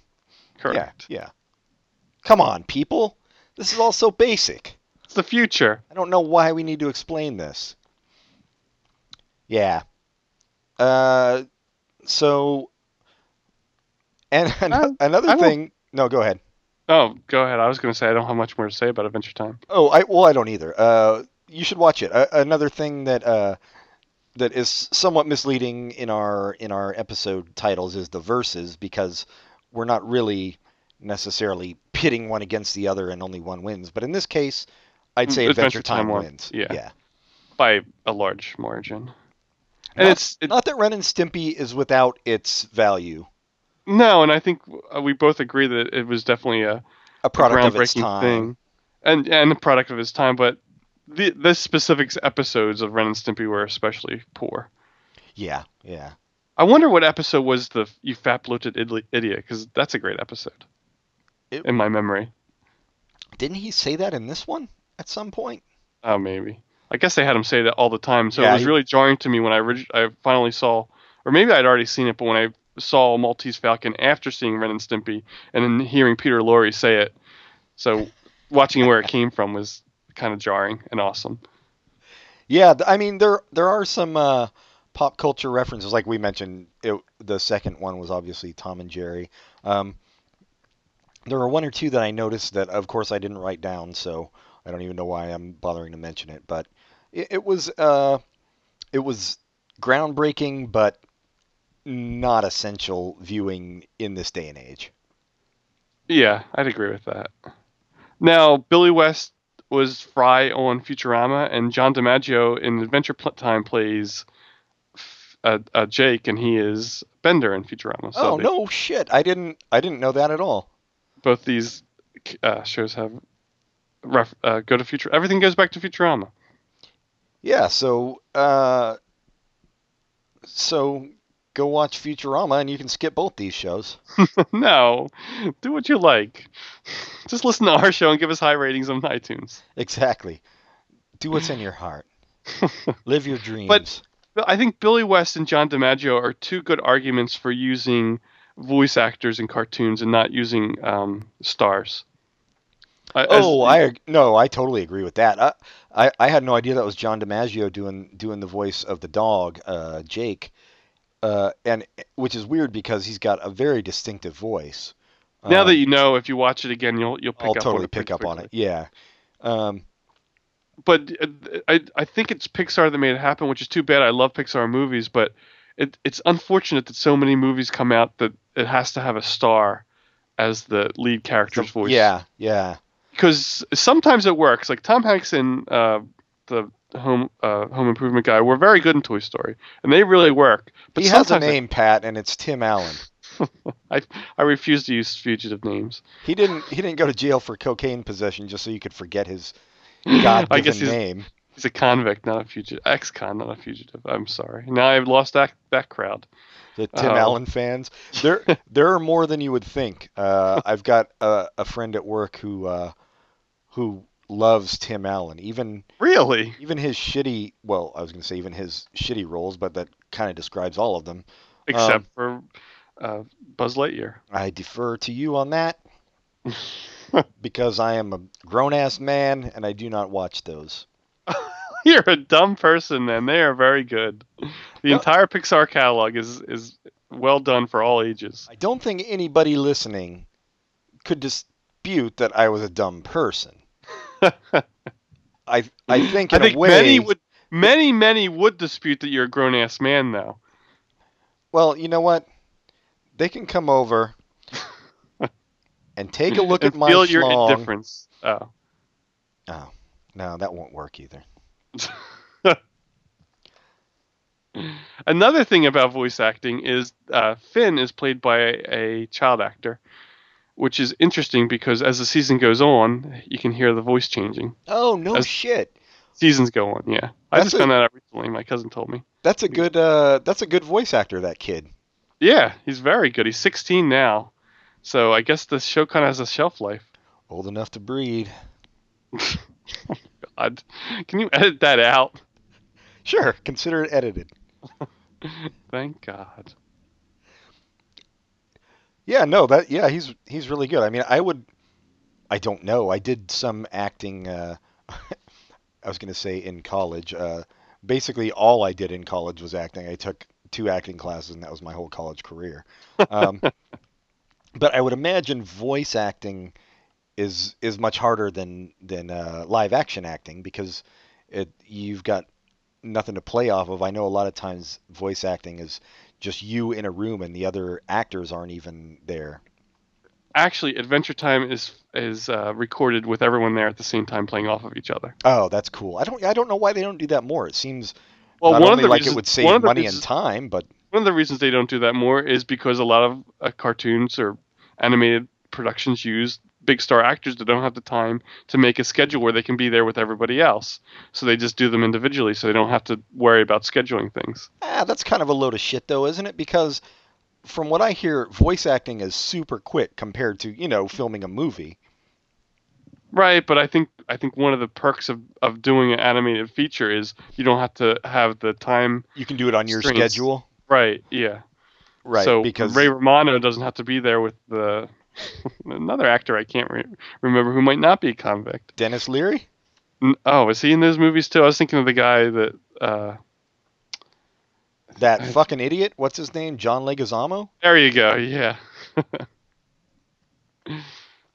Correct.
Yeah, yeah. Come on, people. This is all so basic.
It's the future.
I don't know why we need to explain this. Yeah. Uh, so, and <laughs> an-
I-
another
I
thing. No, go ahead.
Oh, go ahead. I was going to say I don't have much more to say about Adventure Time.
Oh, I well, I don't either. Uh, you should watch it. Uh, another thing that uh, that is somewhat misleading in our in our episode titles is the verses because we're not really necessarily pitting one against the other and only one wins. But in this case, I'd say
Mm,
Adventure,
Adventure
Time,
Time
wins.
Yeah.
yeah.
by a large margin. And
Not-
it's it,
Not that Ren and Stimpy is without its value,
no, and I think uh, we both agree that it was definitely a
a product of its time.
thing, and and a product of its time. But the the specific episodes of Ren and Stimpy were especially poor.
Yeah, yeah.
I wonder what episode was the you fat bloated idiot because that's a great episode
It-
in my memory.
Didn't he say that in this one at some point?
Oh, maybe. I guess they had him say that all the time, so
Yeah,
it was
he-
really jarring to me when I orig- I finally saw, or maybe I'd already seen it, but when I saw Maltese Falcon after seeing Ren and Stimpy and then hearing Peter Lorre say it, so watching where it came from was kind of jarring and awesome.
Yeah, I mean there there are some uh, pop culture references, like we mentioned. It, the second one was obviously Tom and Jerry. Um, there are one or two that I noticed that, of course, I didn't write down, so I don't even know why I'm bothering to mention it. But it, it was uh, it was groundbreaking, but not essential viewing in this day and age.
Yeah, I'd agree with that. Now, Billy West was Fry on Futurama, and John DiMaggio in Adventure Time plays uh, uh, Jake, and he is Bender in Futurama. So
oh
they-
no, shit! I didn't I didn't know that at all.
both these uh, shows have ref- uh, go to future. Everything goes back to Futurama.
Yeah, so uh, so go watch Futurama, and you can skip both these shows. <laughs>
no, do what you like. Just listen to our show and give us high ratings on iTunes.
Exactly. Do what's in your heart. <laughs> Live your dreams.
But- I think Billy West and John DiMaggio are two good arguments for using voice actors in cartoons and not using um, stars. Uh, as-
oh, I no, I totally agree with that. I, I I had no idea that was John DiMaggio doing doing the voice of the dog, uh, Jake, uh, and which is weird because he's got a very distinctive voice.
now
Um,
that you know, if you watch it again, you'll you'll pick
I'll
up
totally pick up on it. Yeah. Um,
but uh, I I think it's Pixar that made it happen, which is too bad. I love Pixar movies, but it it's unfortunate that so many movies come out that it has to have a star as the lead character's voice.
yeah, yeah.
Because sometimes it works. Like Tom Hanks and uh, the home uh, Home Improvement guy were very good in Toy Story, and they really work. But
he has a name, Pat, and it's Tim Allen. <laughs>
I I refuse to use fugitive names.
He didn't he didn't go to jail for cocaine possession just so you could forget his God <laughs>
I guess he's
name.
he's a convict, not a fugitive. Ex-con, not a fugitive. I'm sorry. Now I've lost that that crowd.
The Tim. Allen fans. There there are more than you would think. Uh, I've got a, a friend at work who uh, who loves Tim Allen. Even
Really?
even his shitty well, I was going to say even his shitty roles, but that kind of describes all of them.
Except
Um,
for uh, Buzz Lightyear.
I defer to you on that <laughs> because I am a grown ass man and I do not watch those. <laughs>
You're a dumb person, and They are very good. The
Well-
entire Pixar catalog is is well done for all ages.
I don't think anybody listening could dispute that I was a dumb person. I I think
I think
a way
many would many many would dispute that you're a grown ass man though.
Well, you know what? They can come over and take a look <laughs> at my
feel your
schlong.
indifference. Oh.
Oh, no, that won't work either. <laughs>
Another thing about voice acting is uh, Finn is played by a, a child actor, which is interesting because as the season goes on, you can hear the voice changing.
Oh no
As-
shit.
Seasons go on, yeah. I
That's
just
a-
found that out recently. My cousin told me.
That's a good uh that's a good voice actor that kid.
Yeah, he's very good. He's 16 now, so I guess the show kind of has a shelf life.
Old enough to breed. <laughs>
God, can you edit that out?
Sure, consider it edited. <laughs>
Thank God.
Yeah, no, that yeah, he's he's really good. I mean, I would I don't know. I did some acting uh <laughs> I was going to say in college. Uh basically all I did in college was acting. I took two acting classes and that was my whole college career. Um <laughs> but I would imagine voice acting is is much harder than than uh, live action acting because it you've got nothing to play off of. I know a lot of times voice acting is just you in a room and the other actors aren't even there.
Actually, Adventure Time is is uh, recorded with everyone there at the same time playing off of each other.
Oh, that's cool. I don't I don't know why they don't do that more. It seems
Well, one of the
like
reasons,
it would save money
reasons-
and time, but
one of the reasons they don't do that more is because a lot of uh, cartoons or animated productions use big star actors that don't have the time to make a schedule where they can be there with everybody else. So they just do them individually, so they don't have to worry about scheduling things.
ah, that's kind of a load of shit though, isn't it? Because from what I hear, voice acting is super quick compared to, you know, filming a movie.
Right, but I think I think one of the perks of, of doing an animated feature is you don't have to have the time.
You can do it on your
Strings.
schedule.
Right, yeah.
Right,
So
because
Ray Romano doesn't have to be there with the <laughs> another actor I can't re- remember who might not be a convict.
Denis Leary?
N- Oh, is he in those movies too? I was thinking of the guy that. Uh,
That
I-
fucking idiot. What's his name? John Leguizamo?
there you go. Yeah. <laughs>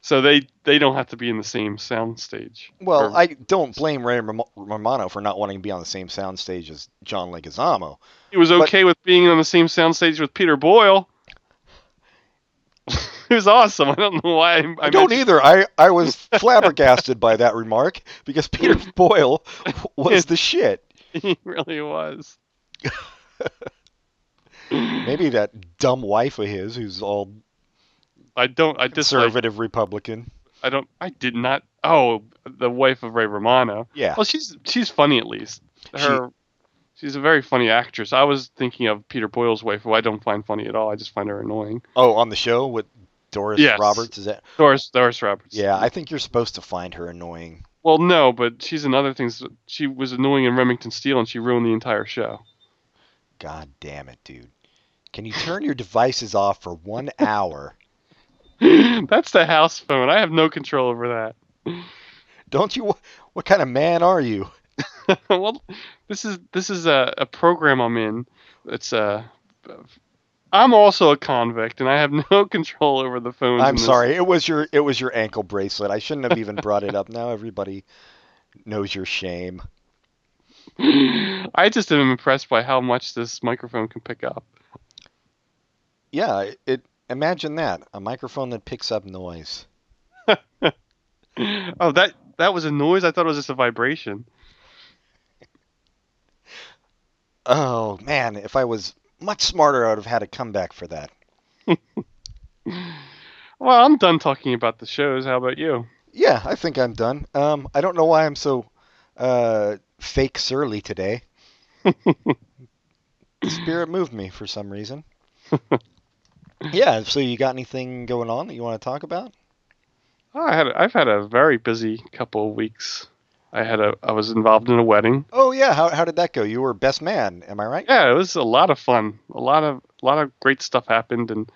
so they they don't have to be in the same sound stage.
Well,
Or-
I don't blame Ray Romano for not wanting to be on the same soundstage as John Leguizamo.
He was
but-
okay with being on the same sound stage with Peter Boyle. <laughs> <laughs> he was awesome. I don't know why. I,
I,
I
don't either. I, I was flabbergasted by that remark because Peter <laughs> Boyle was the shit. <laughs>
He really was.
Maybe that dumb wife of his who's all
I don't. I dislike.
conservative Republican.
I don't. I did not. Oh, the wife of Ray Romano.
Yeah.
Well, she's she's funny at least. Her. she's a very funny actress. I was thinking of Peter Boyle's wife, who I don't find funny at all. I just find her annoying.
Oh, on the show with Doris
Yes.
Roberts is that?
Doris Doris Roberts.
Yeah, I think you're supposed to find her annoying.
Well, no, but she's in other things. She was annoying in Remington Steele, and she ruined the entire show.
God damn it, dude. Can you turn your devices off for one <laughs> hour?
That's the house phone. I have no control over that.
Don't you? What kind of man are you? <laughs>
well, this is this is a, a program I'm in. It's uh, I'm also a convict, and I have <laughs> no control over the phones.
I'm sorry. It was your it was your ankle bracelet. I shouldn't have even brought it up. Now everybody knows your shame. <laughs>
I just am impressed by how much this microphone can pick up.
Yeah, it imagine that. A microphone that picks up noise. <laughs>
Oh, that that was a noise. I thought it was just a vibration.
Oh man, if I was much smarter I would have had a comeback for that. <laughs>
Well, I'm done talking about the shows. How about you?
Yeah, I think I'm done. Um I don't know why I'm so uh fake surly today. the <laughs> spirit moved me for some reason. <laughs> yeah, so you got anything going on that you want to talk about?
Oh, I had I've had a very busy couple of weeks. I had a I was involved in a wedding.
Oh yeah, how how did that go? You were best man, am I right?
Yeah, it was a lot of fun. A lot of a lot of great stuff happened, and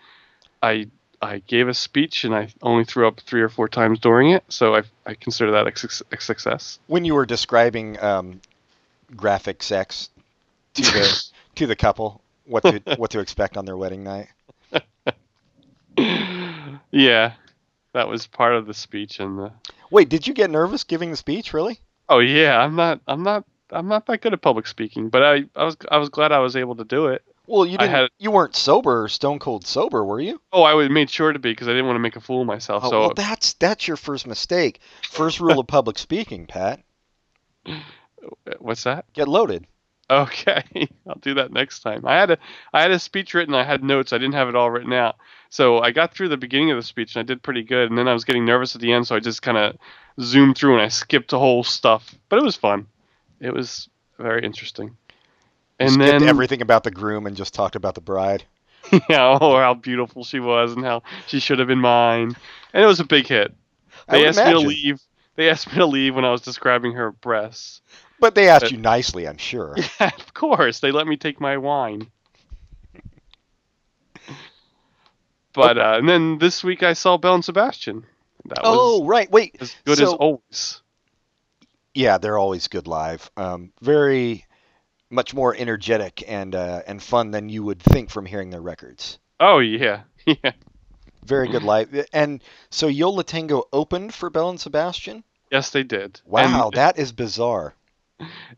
I I gave a speech, and I only threw up three or four times during it, so I I consider that a, suc- a success.
When you were describing um, graphic sex to the <laughs> to the couple, what to what to expect on their wedding night. <laughs>
yeah, that was part of the speech, and the
Wait, did you get nervous giving the speech? Really?
oh yeah, I'm not I'm not I'm not that good at public speaking, but I I was I was glad I was able to do it.
Well, you didn't.
had-
You weren't sober, stone cold sober, were you?
Oh, I made sure to be because I didn't want to make a fool of myself.
Oh,
so
well, that's that's your first mistake. First rule of public speaking, Pat: <laughs>
what's that?
get loaded.
Okay, <laughs> I'll do that next time. I had a I had a speech written. I had notes. I didn't have it all written out. So I got through the beginning of the speech and I did pretty good. And then I was getting nervous at the end, so I just kind of zoomed through and I skipped the whole stuff. But it was fun. It was very interesting. And
skipped
then
everything about the groom and just talked about the bride. <laughs>
yeah, oh, how beautiful she was and how she should have been mine. And it was a big hit. They asked me to leave. They asked me to leave when I was describing her breasts.
But they asked you nicely, I'm sure. <laughs>
Yeah, of course. They let me take my wine. But uh, and then this week I saw Belle and Sebastian. That
oh,
was
right. Wait.
as good as always.
Yeah, they're always good live. Um, very much more energetic and uh, and fun than you would think from hearing their records.
Oh yeah, <laughs> yeah.
Very good live. And so Yo La Tengo opened for Belle and Sebastian.
Yes, they did.
Wow,
And
that is bizarre.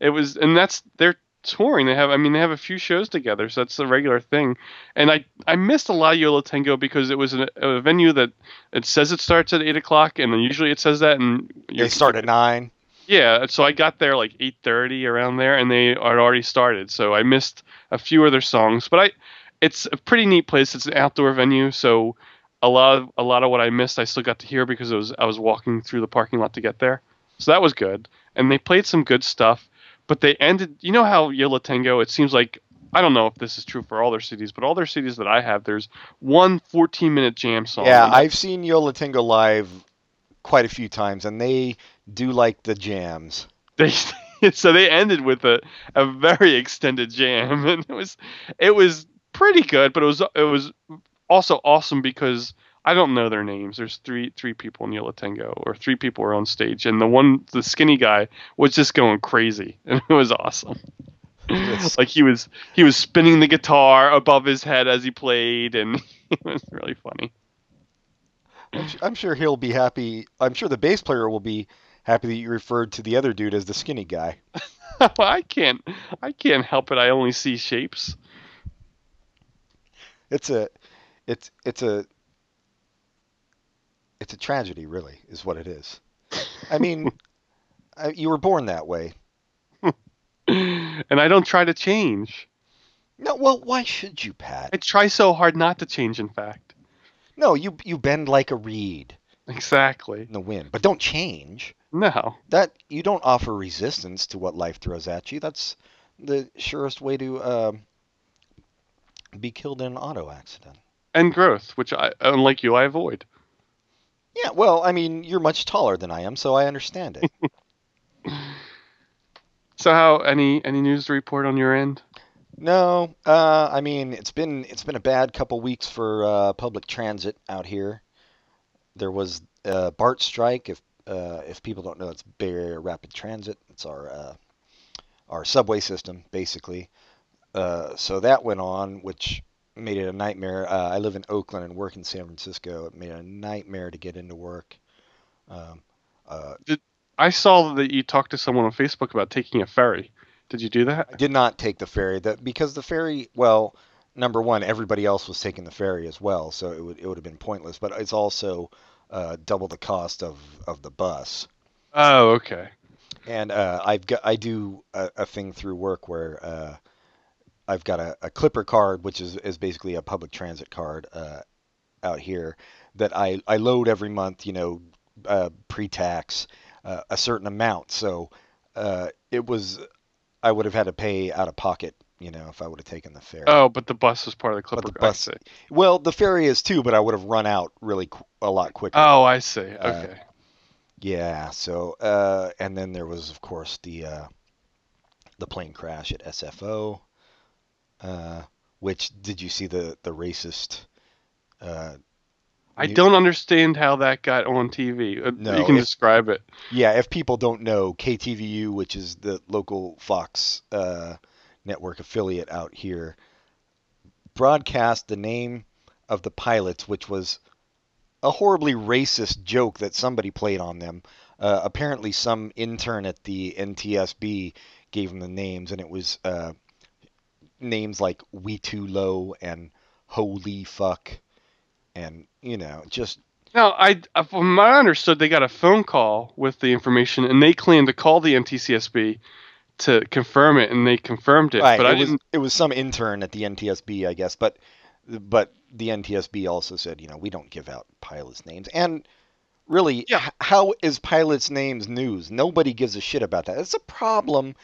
It was, and that's they're touring. They have, I mean, they have a few shows together, so that's a regular thing. And I I missed a lot of Yo La Tengo because it was an, a venue that it says it starts at eight o'clock, and then usually it says that, and
They start at nine.
Yeah, so I got there like 8:30 around there, and they had already started. So I missed a few of their songs, but I, it's a pretty neat place. It's an outdoor venue, so a lot of a lot of what I missed, I still got to hear because it was I was walking through the parking lot to get there. So that was good, and they played some good stuff. But they ended. You know how Yo La Tengo? It seems like I don't know if this is true for all their CDs, but all their CDs that I have, there's one 14 minute jam song.
Yeah, I've seen Yo La Tengo live quite a few times, and they do like the jams. <laughs>
they so they ended with a, a very extended jam <laughs> and it was it was pretty good but it was it was also awesome because I don't know their names. There's three three people in Yo La Tengo or three people were on stage and the one the skinny guy was just going crazy <laughs> and it was awesome.
Yes. <laughs>
like he was he was spinning the guitar above his head as he played and <laughs> it was really funny.
I'm, I'm sure he'll be happy. I'm sure the bass player will be happy that you referred to the other dude as the skinny guy.
I can't I can't help it. I only see shapes.
It's a, it's it's a, it's a tragedy, really, is what it is. I mean, <laughs> I, you were born that way. <laughs>
and I don't try to change.
No, well, why should you, Pat?
I try so hard not to change, in fact.
No, you you bend like a reed
Exactly.
in the wind, but don't change.
No.
That you don't offer resistance to what life throws at you. That's the surest way to um, be killed in an auto accident.
And growth, which I, unlike you, I avoid.
Yeah, well, I mean, you're much taller than I am, so I understand it. <laughs>
So, how any any news to report on your end?
no, uh, I mean, it's been it's been a bad couple weeks for uh, public transit out here. There was uh, BART strike. If uh, if people don't know, it's Bay Area Rapid Transit. It's our uh, our subway system, basically. Uh, so that went on, which made it a nightmare. Uh, I live in Oakland and work in San Francisco. It made it a nightmare to get into work. Um, uh,
I saw that you talked to someone on Facebook about taking a ferry. Did you do that?
I did not take the ferry that because the ferry, well, number one, everybody else was taking the ferry as well, so it would it would have been pointless. But it's also uh, double the cost of of the bus.
Oh, okay.
And uh, I've got I do a, a thing through work where uh, I've got a, a Clipper card, which is is basically a public transit card uh, out here that I I load every month. You know, uh, pre-tax uh, a certain amount. So uh, it was I would have had to pay out of pocket You know, if I would have taken the ferry.
Oh, but the bus was part of the Clipper.
the bus-. Well, the ferry is too, but I would have run out really qu- a lot quicker.
Oh, I see. Okay.
Yeah. So, uh, and then there was, of course, the uh, the plane crash at SFO. Uh, which did you see the the racist? Uh,
I don't understand how that got on TV. Uh,
No,
you can
it-
describe it.
yeah, if people don't know, KTVU, which is the local Fox uh, network affiliate out here, broadcast the name of the pilots, which was a horribly racist joke that somebody played on them. Uh, apparently, some intern at the NTSB gave them the names, and it was uh, names like "We Too Low" and "Holy Fuck," and you know, just
No, I from what I understood, they got a phone call with the information, and they claimed to call the NTCSB to confirm it, and they confirmed it.
Right,
but
it
I
was
didn't.
it was some intern at the NTSB, I guess, but but the NTSB also said, you know, we don't give out pilots' names. And really,
Yeah.
how is pilots' names news? Nobody gives a shit about that. It's a problem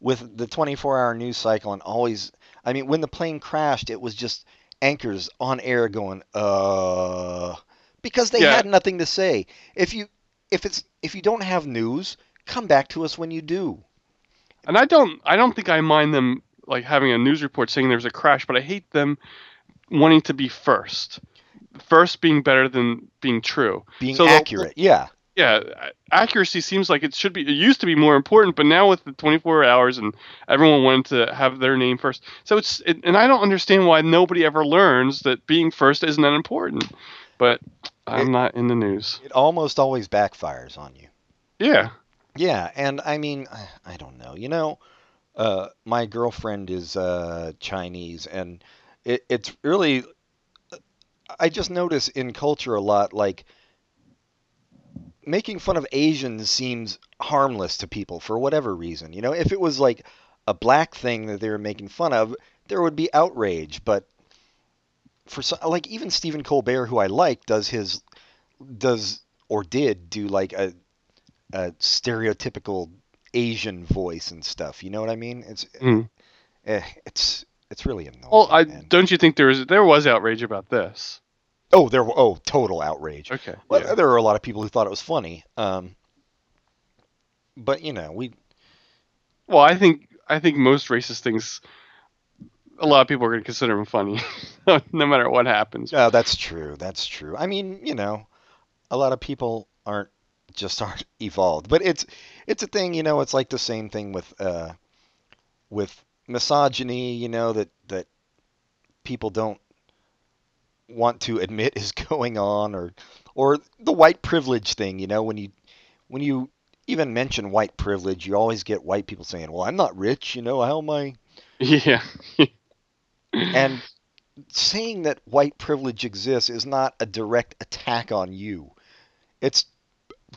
with the 24-hour news cycle and always I mean, when the plane crashed, it was just anchors on air going, "Uh," because they
Yeah.
had nothing to say. If you if it's if you don't have news, come back to us when you do.
And I don't. I don't think I mind them like having a news report saying there's a crash, but I hate them wanting to be first. First being better than being true.
Being
So
accurate. yeah.
Yeah, accuracy seems like it should be. It used to be more important, but now with the 24 hours and everyone wanted to have their name first. So it's it, and I don't understand why nobody ever learns that being first isn't that important. But I'm
It-
not in the news.
It almost always backfires on you.
Yeah.
Yeah, and I mean, I- I don't know. You know, uh, my girlfriend is uh, Chinese, and it, it's really. I just notice in culture a lot, like making fun of Asians seems harmless to people for whatever reason. You know, if it was like a black thing that they were making fun of, there would be outrage. But for some, like even Stephen Colbert, who I like, does his does or did do like a a stereotypical Asian voice and stuff. You know what I mean? It's
Mm.
eh, it's it's really annoying.
Well, I
man.
don't you think there was there was outrage about this?
Oh there oh total outrage.
Okay.
Well,
yeah.
there were a lot of people who thought it was funny. Um, but you know, we
Well, I think I think most racist things, a lot of people are going to consider them funny, <laughs> no matter what happens.
uh, that's true. That's true. I mean, you know, a lot of people aren't just aren't evolved, but it's it's a thing. You know, it's like the same thing with uh, with misogyny. You know that that people don't want to admit is <laughs> going on, or or the white privilege thing. You know, when you when you even mention white privilege, you always get white people saying, "Well, I'm not rich. You know, how am I?"
Yeah. <laughs>
And saying that white privilege exists is not a direct attack on you. It's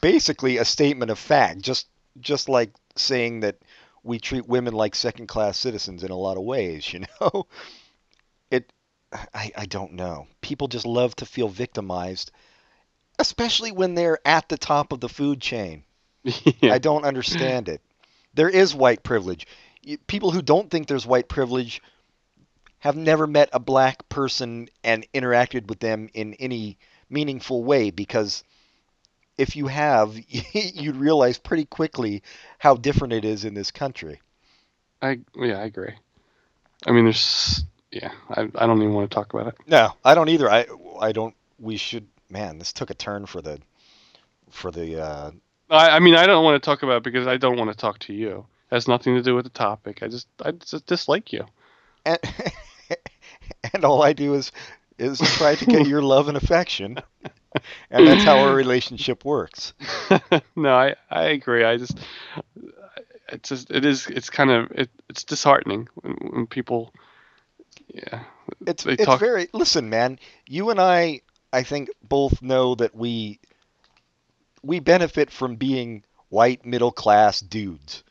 basically a statement of fact, just just like saying that we treat women like second class citizens in a lot of ways, <laughs> you know? I, I don't know. People just love to feel victimized, especially when they're at the top of the food chain.
yeah. <laughs>
I don't understand it. There is white privilege. People who don't think there's white privilege have never met a black person and interacted with them in any meaningful way because if you have, <laughs> you'd realize pretty quickly how different it is in this country.
I yeah, I agree. I mean, there's yeah, I I don't even want to talk about it.
No, I don't either. I I don't. We should. Man, this took a turn for the for the. Uh,
I I mean, I don't want to talk about it because I don't want to talk to you. It has nothing to do with the topic. I just I just dislike you.
and, <laughs> and all I do is is try to get your love and affection, and that's how our relationship works. <laughs>
no, I I agree. I just it's just it is it's kind of it, it's disheartening when, when people yeah
It's
They
it's
talk-
very listen, man. You and I, I think, both know that we we benefit from being white middle class dudes.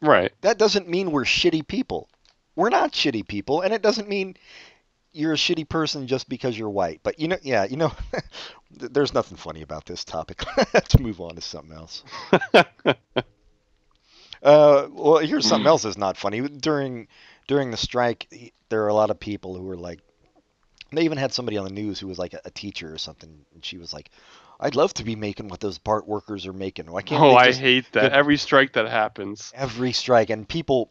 right
That doesn't mean we're shitty people. We're not shitty people, and it doesn't mean you're a shitty person just because you're white. But you know, yeah, you know, <laughs> there's nothing funny about this topic. <laughs> Let's move on to something else. <laughs> Uh, well, here's something else that's not funny. During during the strike, he- there are a lot of people who were like, they even had somebody on the news who was like a, a teacher or something, and she was like, "I'd love to be making what those BART workers are making. Why can't
oh, I hate that.
get-
Every strike that happens.
every strike and people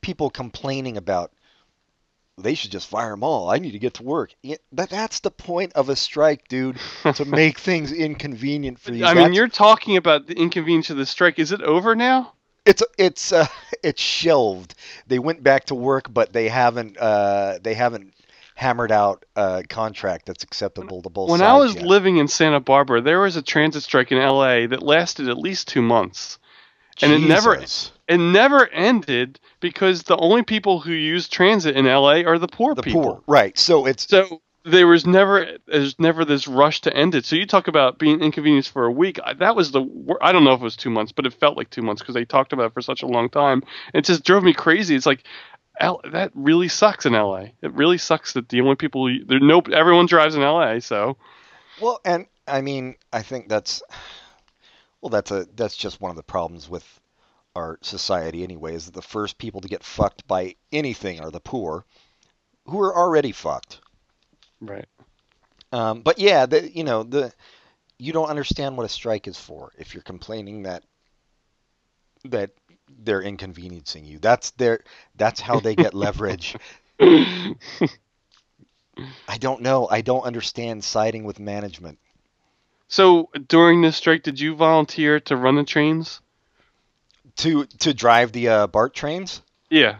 people complaining about they should just fire them all. I need to get to work. Yeah, but that's the point of a strike, dude, <laughs> to make things inconvenient for you.
I mean, you're talking about the inconvenience of the strike. Is it over now?
It's it's uh, <laughs> it's shelved. They went back to work, but they haven't uh, they haven't hammered out a contract that's acceptable to both
When I was
yet.
living in Santa Barbara, there was a transit strike in LA that lasted at least two months. and it never- It never ended because the only people who use transit in LA are the poor
the
people.
poor, right? So it's
So there was never there's never this rush to end it. So you talk about being inconvenienced for a week. I- That was the I don't know if it was two months, but it felt like two months because they talked about it for such a long time. It just drove me crazy. It's like. L- that really sucks in LA. It really sucks that the only people there no everyone drives in LA. So
Well, and I mean, I think that's well, that's a that's just one of the problems with our society anyway. Is that the first people to get fucked by anything are the poor, who are already fucked.
Right.
Um, but yeah, the, you know the you don't understand what a strike is for if you're complaining that that they're inconveniencing you. That's their that's how they get leverage. I don't know. I don't understand siding with management.
So during this strike, did you volunteer to run the trains?
To to drive the uh, BART trains?
Yeah.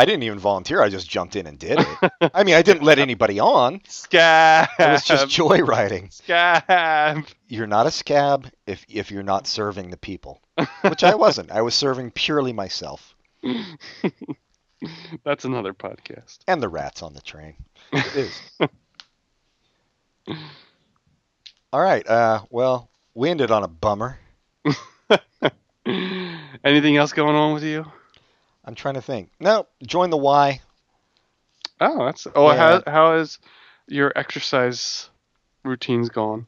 I didn't even volunteer. I just jumped in and did it. I mean, I didn't let anybody on.
Scab.
I was just joyriding.
scab.
You're not a scab if if you're not serving the people, which I wasn't. I was serving purely myself <laughs>
That's another podcast.
and the rats on the train. It is. <laughs> All right. Uh, well, we ended on a bummer. <laughs>
Anything else going on with you?
I'm trying to think. No, join the Y.
Oh, that's. Oh,
Yeah.
how how is your exercise routines gone?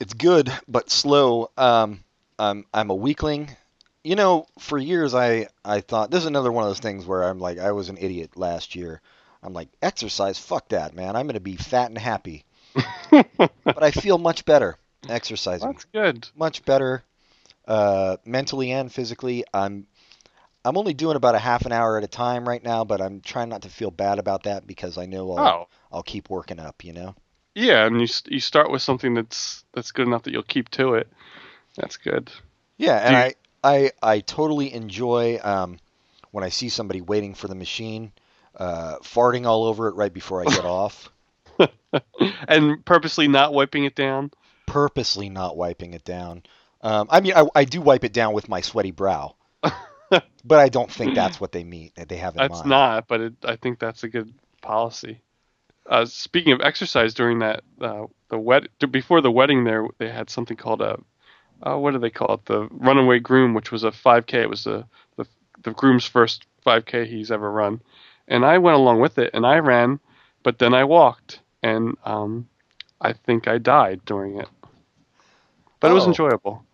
It's good but slow. Um, I'm I'm a weakling. You know, for years I I thought this is another one of those things where I'm like I was an idiot last year. I'm like exercise, fuck that, man. I'm gonna be fat and happy. <laughs> but I feel much better exercising.
That's good.
Much better, uh, mentally and physically. I'm I'm only doing about a half an hour at a time right now, but I'm trying not to feel bad about that because I know I'll
Oh,
I'll keep working up. You know.
yeah, and you you start with something that's that's good enough that you'll keep to it. That's good.
Yeah, and
Do
I, I I totally enjoy um, when I see somebody waiting for the machine, uh, farting all over it right before I get <laughs> off,
and purposely not wiping it down.
purposely not wiping it down. Um, I mean, I, I do wipe it down with my sweaty brow, <laughs> <laughs> but I don't think <clears throat> that's what they mean. That they have in
That's
mind.
not, but it, I think that's a good policy. Uh, speaking of exercise, during that uh, the wed before the wedding, there they had something called a uh, what do they call it? The runaway groom, which was a 5K. It was the the, the groom's first 5K he's ever run, and I went along with it, and I ran, but then I walked, and um, I think I died during it, but it was
Oh.
enjoyable.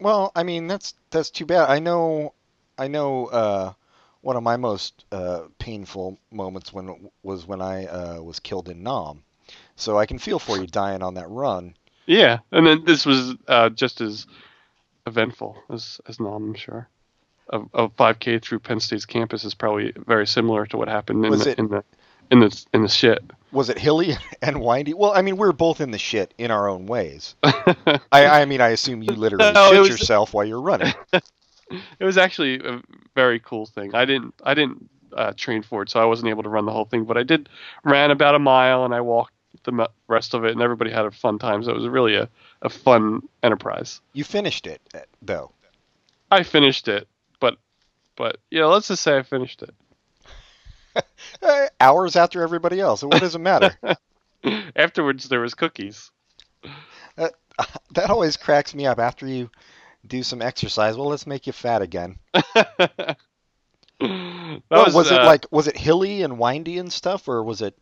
Well, I mean, that's that's too bad. I know, I know. Uh, one of my most uh, painful moments when was when I uh, was killed in Nam. So I can feel for you dying on that run.
Yeah, and then this was uh, just as eventful as as Nam, I'm sure. A, a 5K through Penn State's campus is probably very similar to what happened in
Was
the,
it-
in the in the in the shit.
Was it hilly <laughs> and windy? Well, I mean, we're both in the shit in our own ways. I, I mean, I assume you literally <laughs>
No,
shit
was-
yourself while you're running. <laughs>
it was actually a very cool thing. I didn't I didn't uh, train for it, so I wasn't able to run the whole thing. But I did ran about a mile and I walked the rest of it, and everybody had a fun time. So it was really a, a fun enterprise.
You finished it, uh, though.
I finished it, but but yeah, let's just say I finished it. <laughs>
Uh, hours after everybody else. What does it matter? <laughs>
Afterwards, there was cookies. <laughs>
that always cracks me up. After you do some exercise, well, let's make you fat again. <laughs> Well,
was,
was, it
uh,
like was it hilly and windy and stuff, or was it?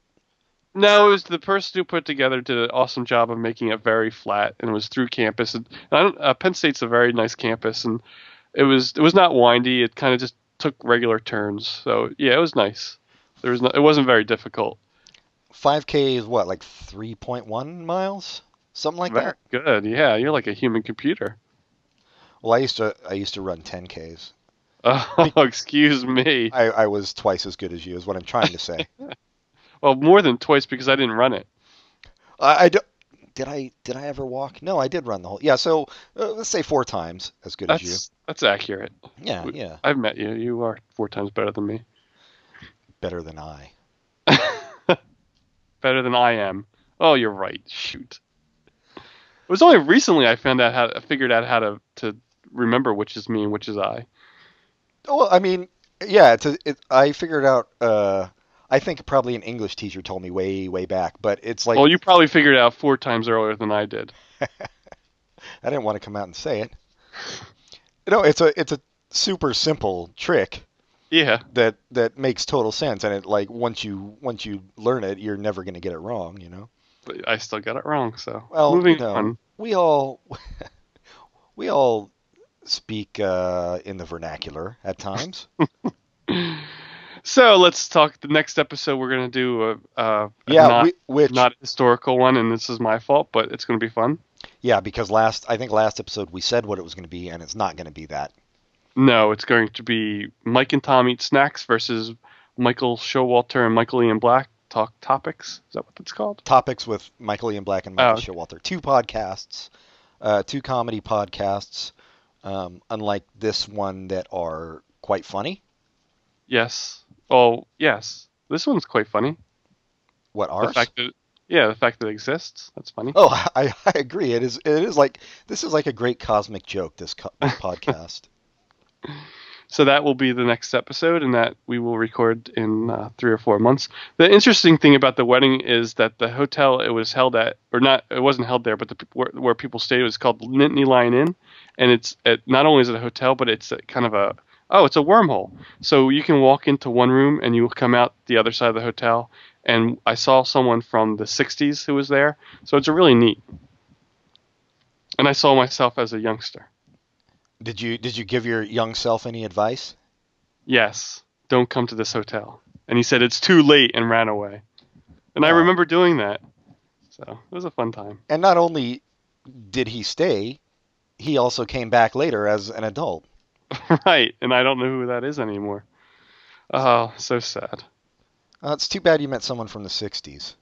no? It was the person who put together did an awesome job of making it very flat, and it was through campus. And I don't, uh, Penn State's a very nice campus, and it was it was not windy. It kind of just took regular turns. So yeah, it was nice. There was no, it wasn't very difficult.
5K is what, like 3.1 miles, something like
Very
that.
good. Yeah, you're like a human computer.
Well, I used to I used to run 10Ks. <laughs>
Oh, excuse me.
I, I was twice as good as you, is what I'm trying to say. <laughs>
Well, more than twice because I didn't run it.
I, I don't- did I did I ever walk? No, I did run the whole. Yeah, so uh, let's say four times as good as you.
That's that's accurate.
Yeah, yeah,
I've met you. You are four times better than me.
better than I. <laughs>
better than I am. Oh, you're right. Shoot. It was only recently I found out how I figured out how to to remember which is me and which is I.
Oh, Well, I mean, yeah, it's a, it, I figured out. Uh, I think probably an English teacher told me way way back, but it's like
well, you probably figured it out four times earlier than I did. <laughs>
I didn't want to come out and say it. No, it's a it's a super simple trick
Yeah.
that that makes total sense, and it like once you once you learn it, you're never going to get it wrong. You know.
But I still got it wrong. So
Well,
moving
know,
on.
we all <laughs> we all speak uh, in the vernacular at times. <laughs>
So let's talk. The next episode we're gonna do a, a, a
yeah,
not,
we, which
not a historical one, and this is my fault, but it's gonna be fun.
yeah, because last I think last episode we said what it was going to be, and it's not going to be that.
No, it's going to be Mike and Tom eat snacks versus Michael Showalter and Michael Ian Black talk topics. Is that what it's called?
Topics with Michael Ian Black and Michael
Oh, okay.
Showalter. Two podcasts, uh, two comedy podcasts, um, unlike this one that are quite funny.
Yes. Oh, yes. This one's quite funny.
What
The fact that yeah, the fact that it exists. That's funny.
Oh, <laughs> I, I agree. It is. It is like this is like a great cosmic joke. This, co- this <laughs> podcast.
So that will be the next episode, and that we will record in uh, three or four months. The interesting thing about the wedding is that the hotel it was held at, or not, it wasn't held there, but the, where, where people stayed was called Nittany Lion Inn, and it's at, not only is it a hotel, but it's a, kind of a oh, it's a wormhole. So you can walk into one room and you will come out the other side of the hotel. And I saw someone from the '60s who was there, so it's a really neat. And I saw myself as a youngster.
Did you did you give your young self any advice?
yes, don't come to this hotel. And he said, it's too late and ran away. And I
Oh.
remember doing that. So it was a fun time.
And not only did he stay, he also came back later as an adult. <laughs>
right. And I don't know who that is anymore. Oh, so sad.
Uh, it's too bad you met someone from the '60s.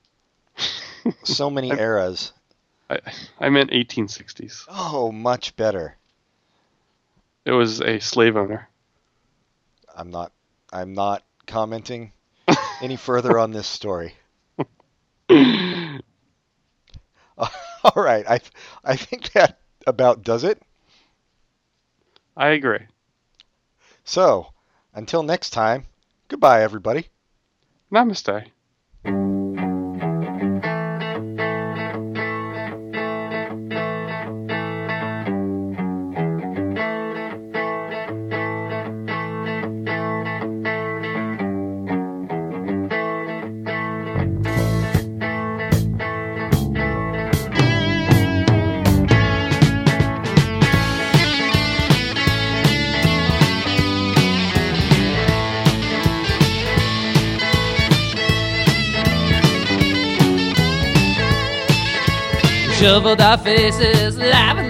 <laughs> So many
I-
eras.
I, I meant 1860s.
Oh, much better.
It was a slave owner.
I'm not. I'm not commenting <laughs> any further on this story. All right, I I think that about does it.
I agree.
So, until next time, goodbye, everybody.
Namaste.
Shoveled our faces, laughing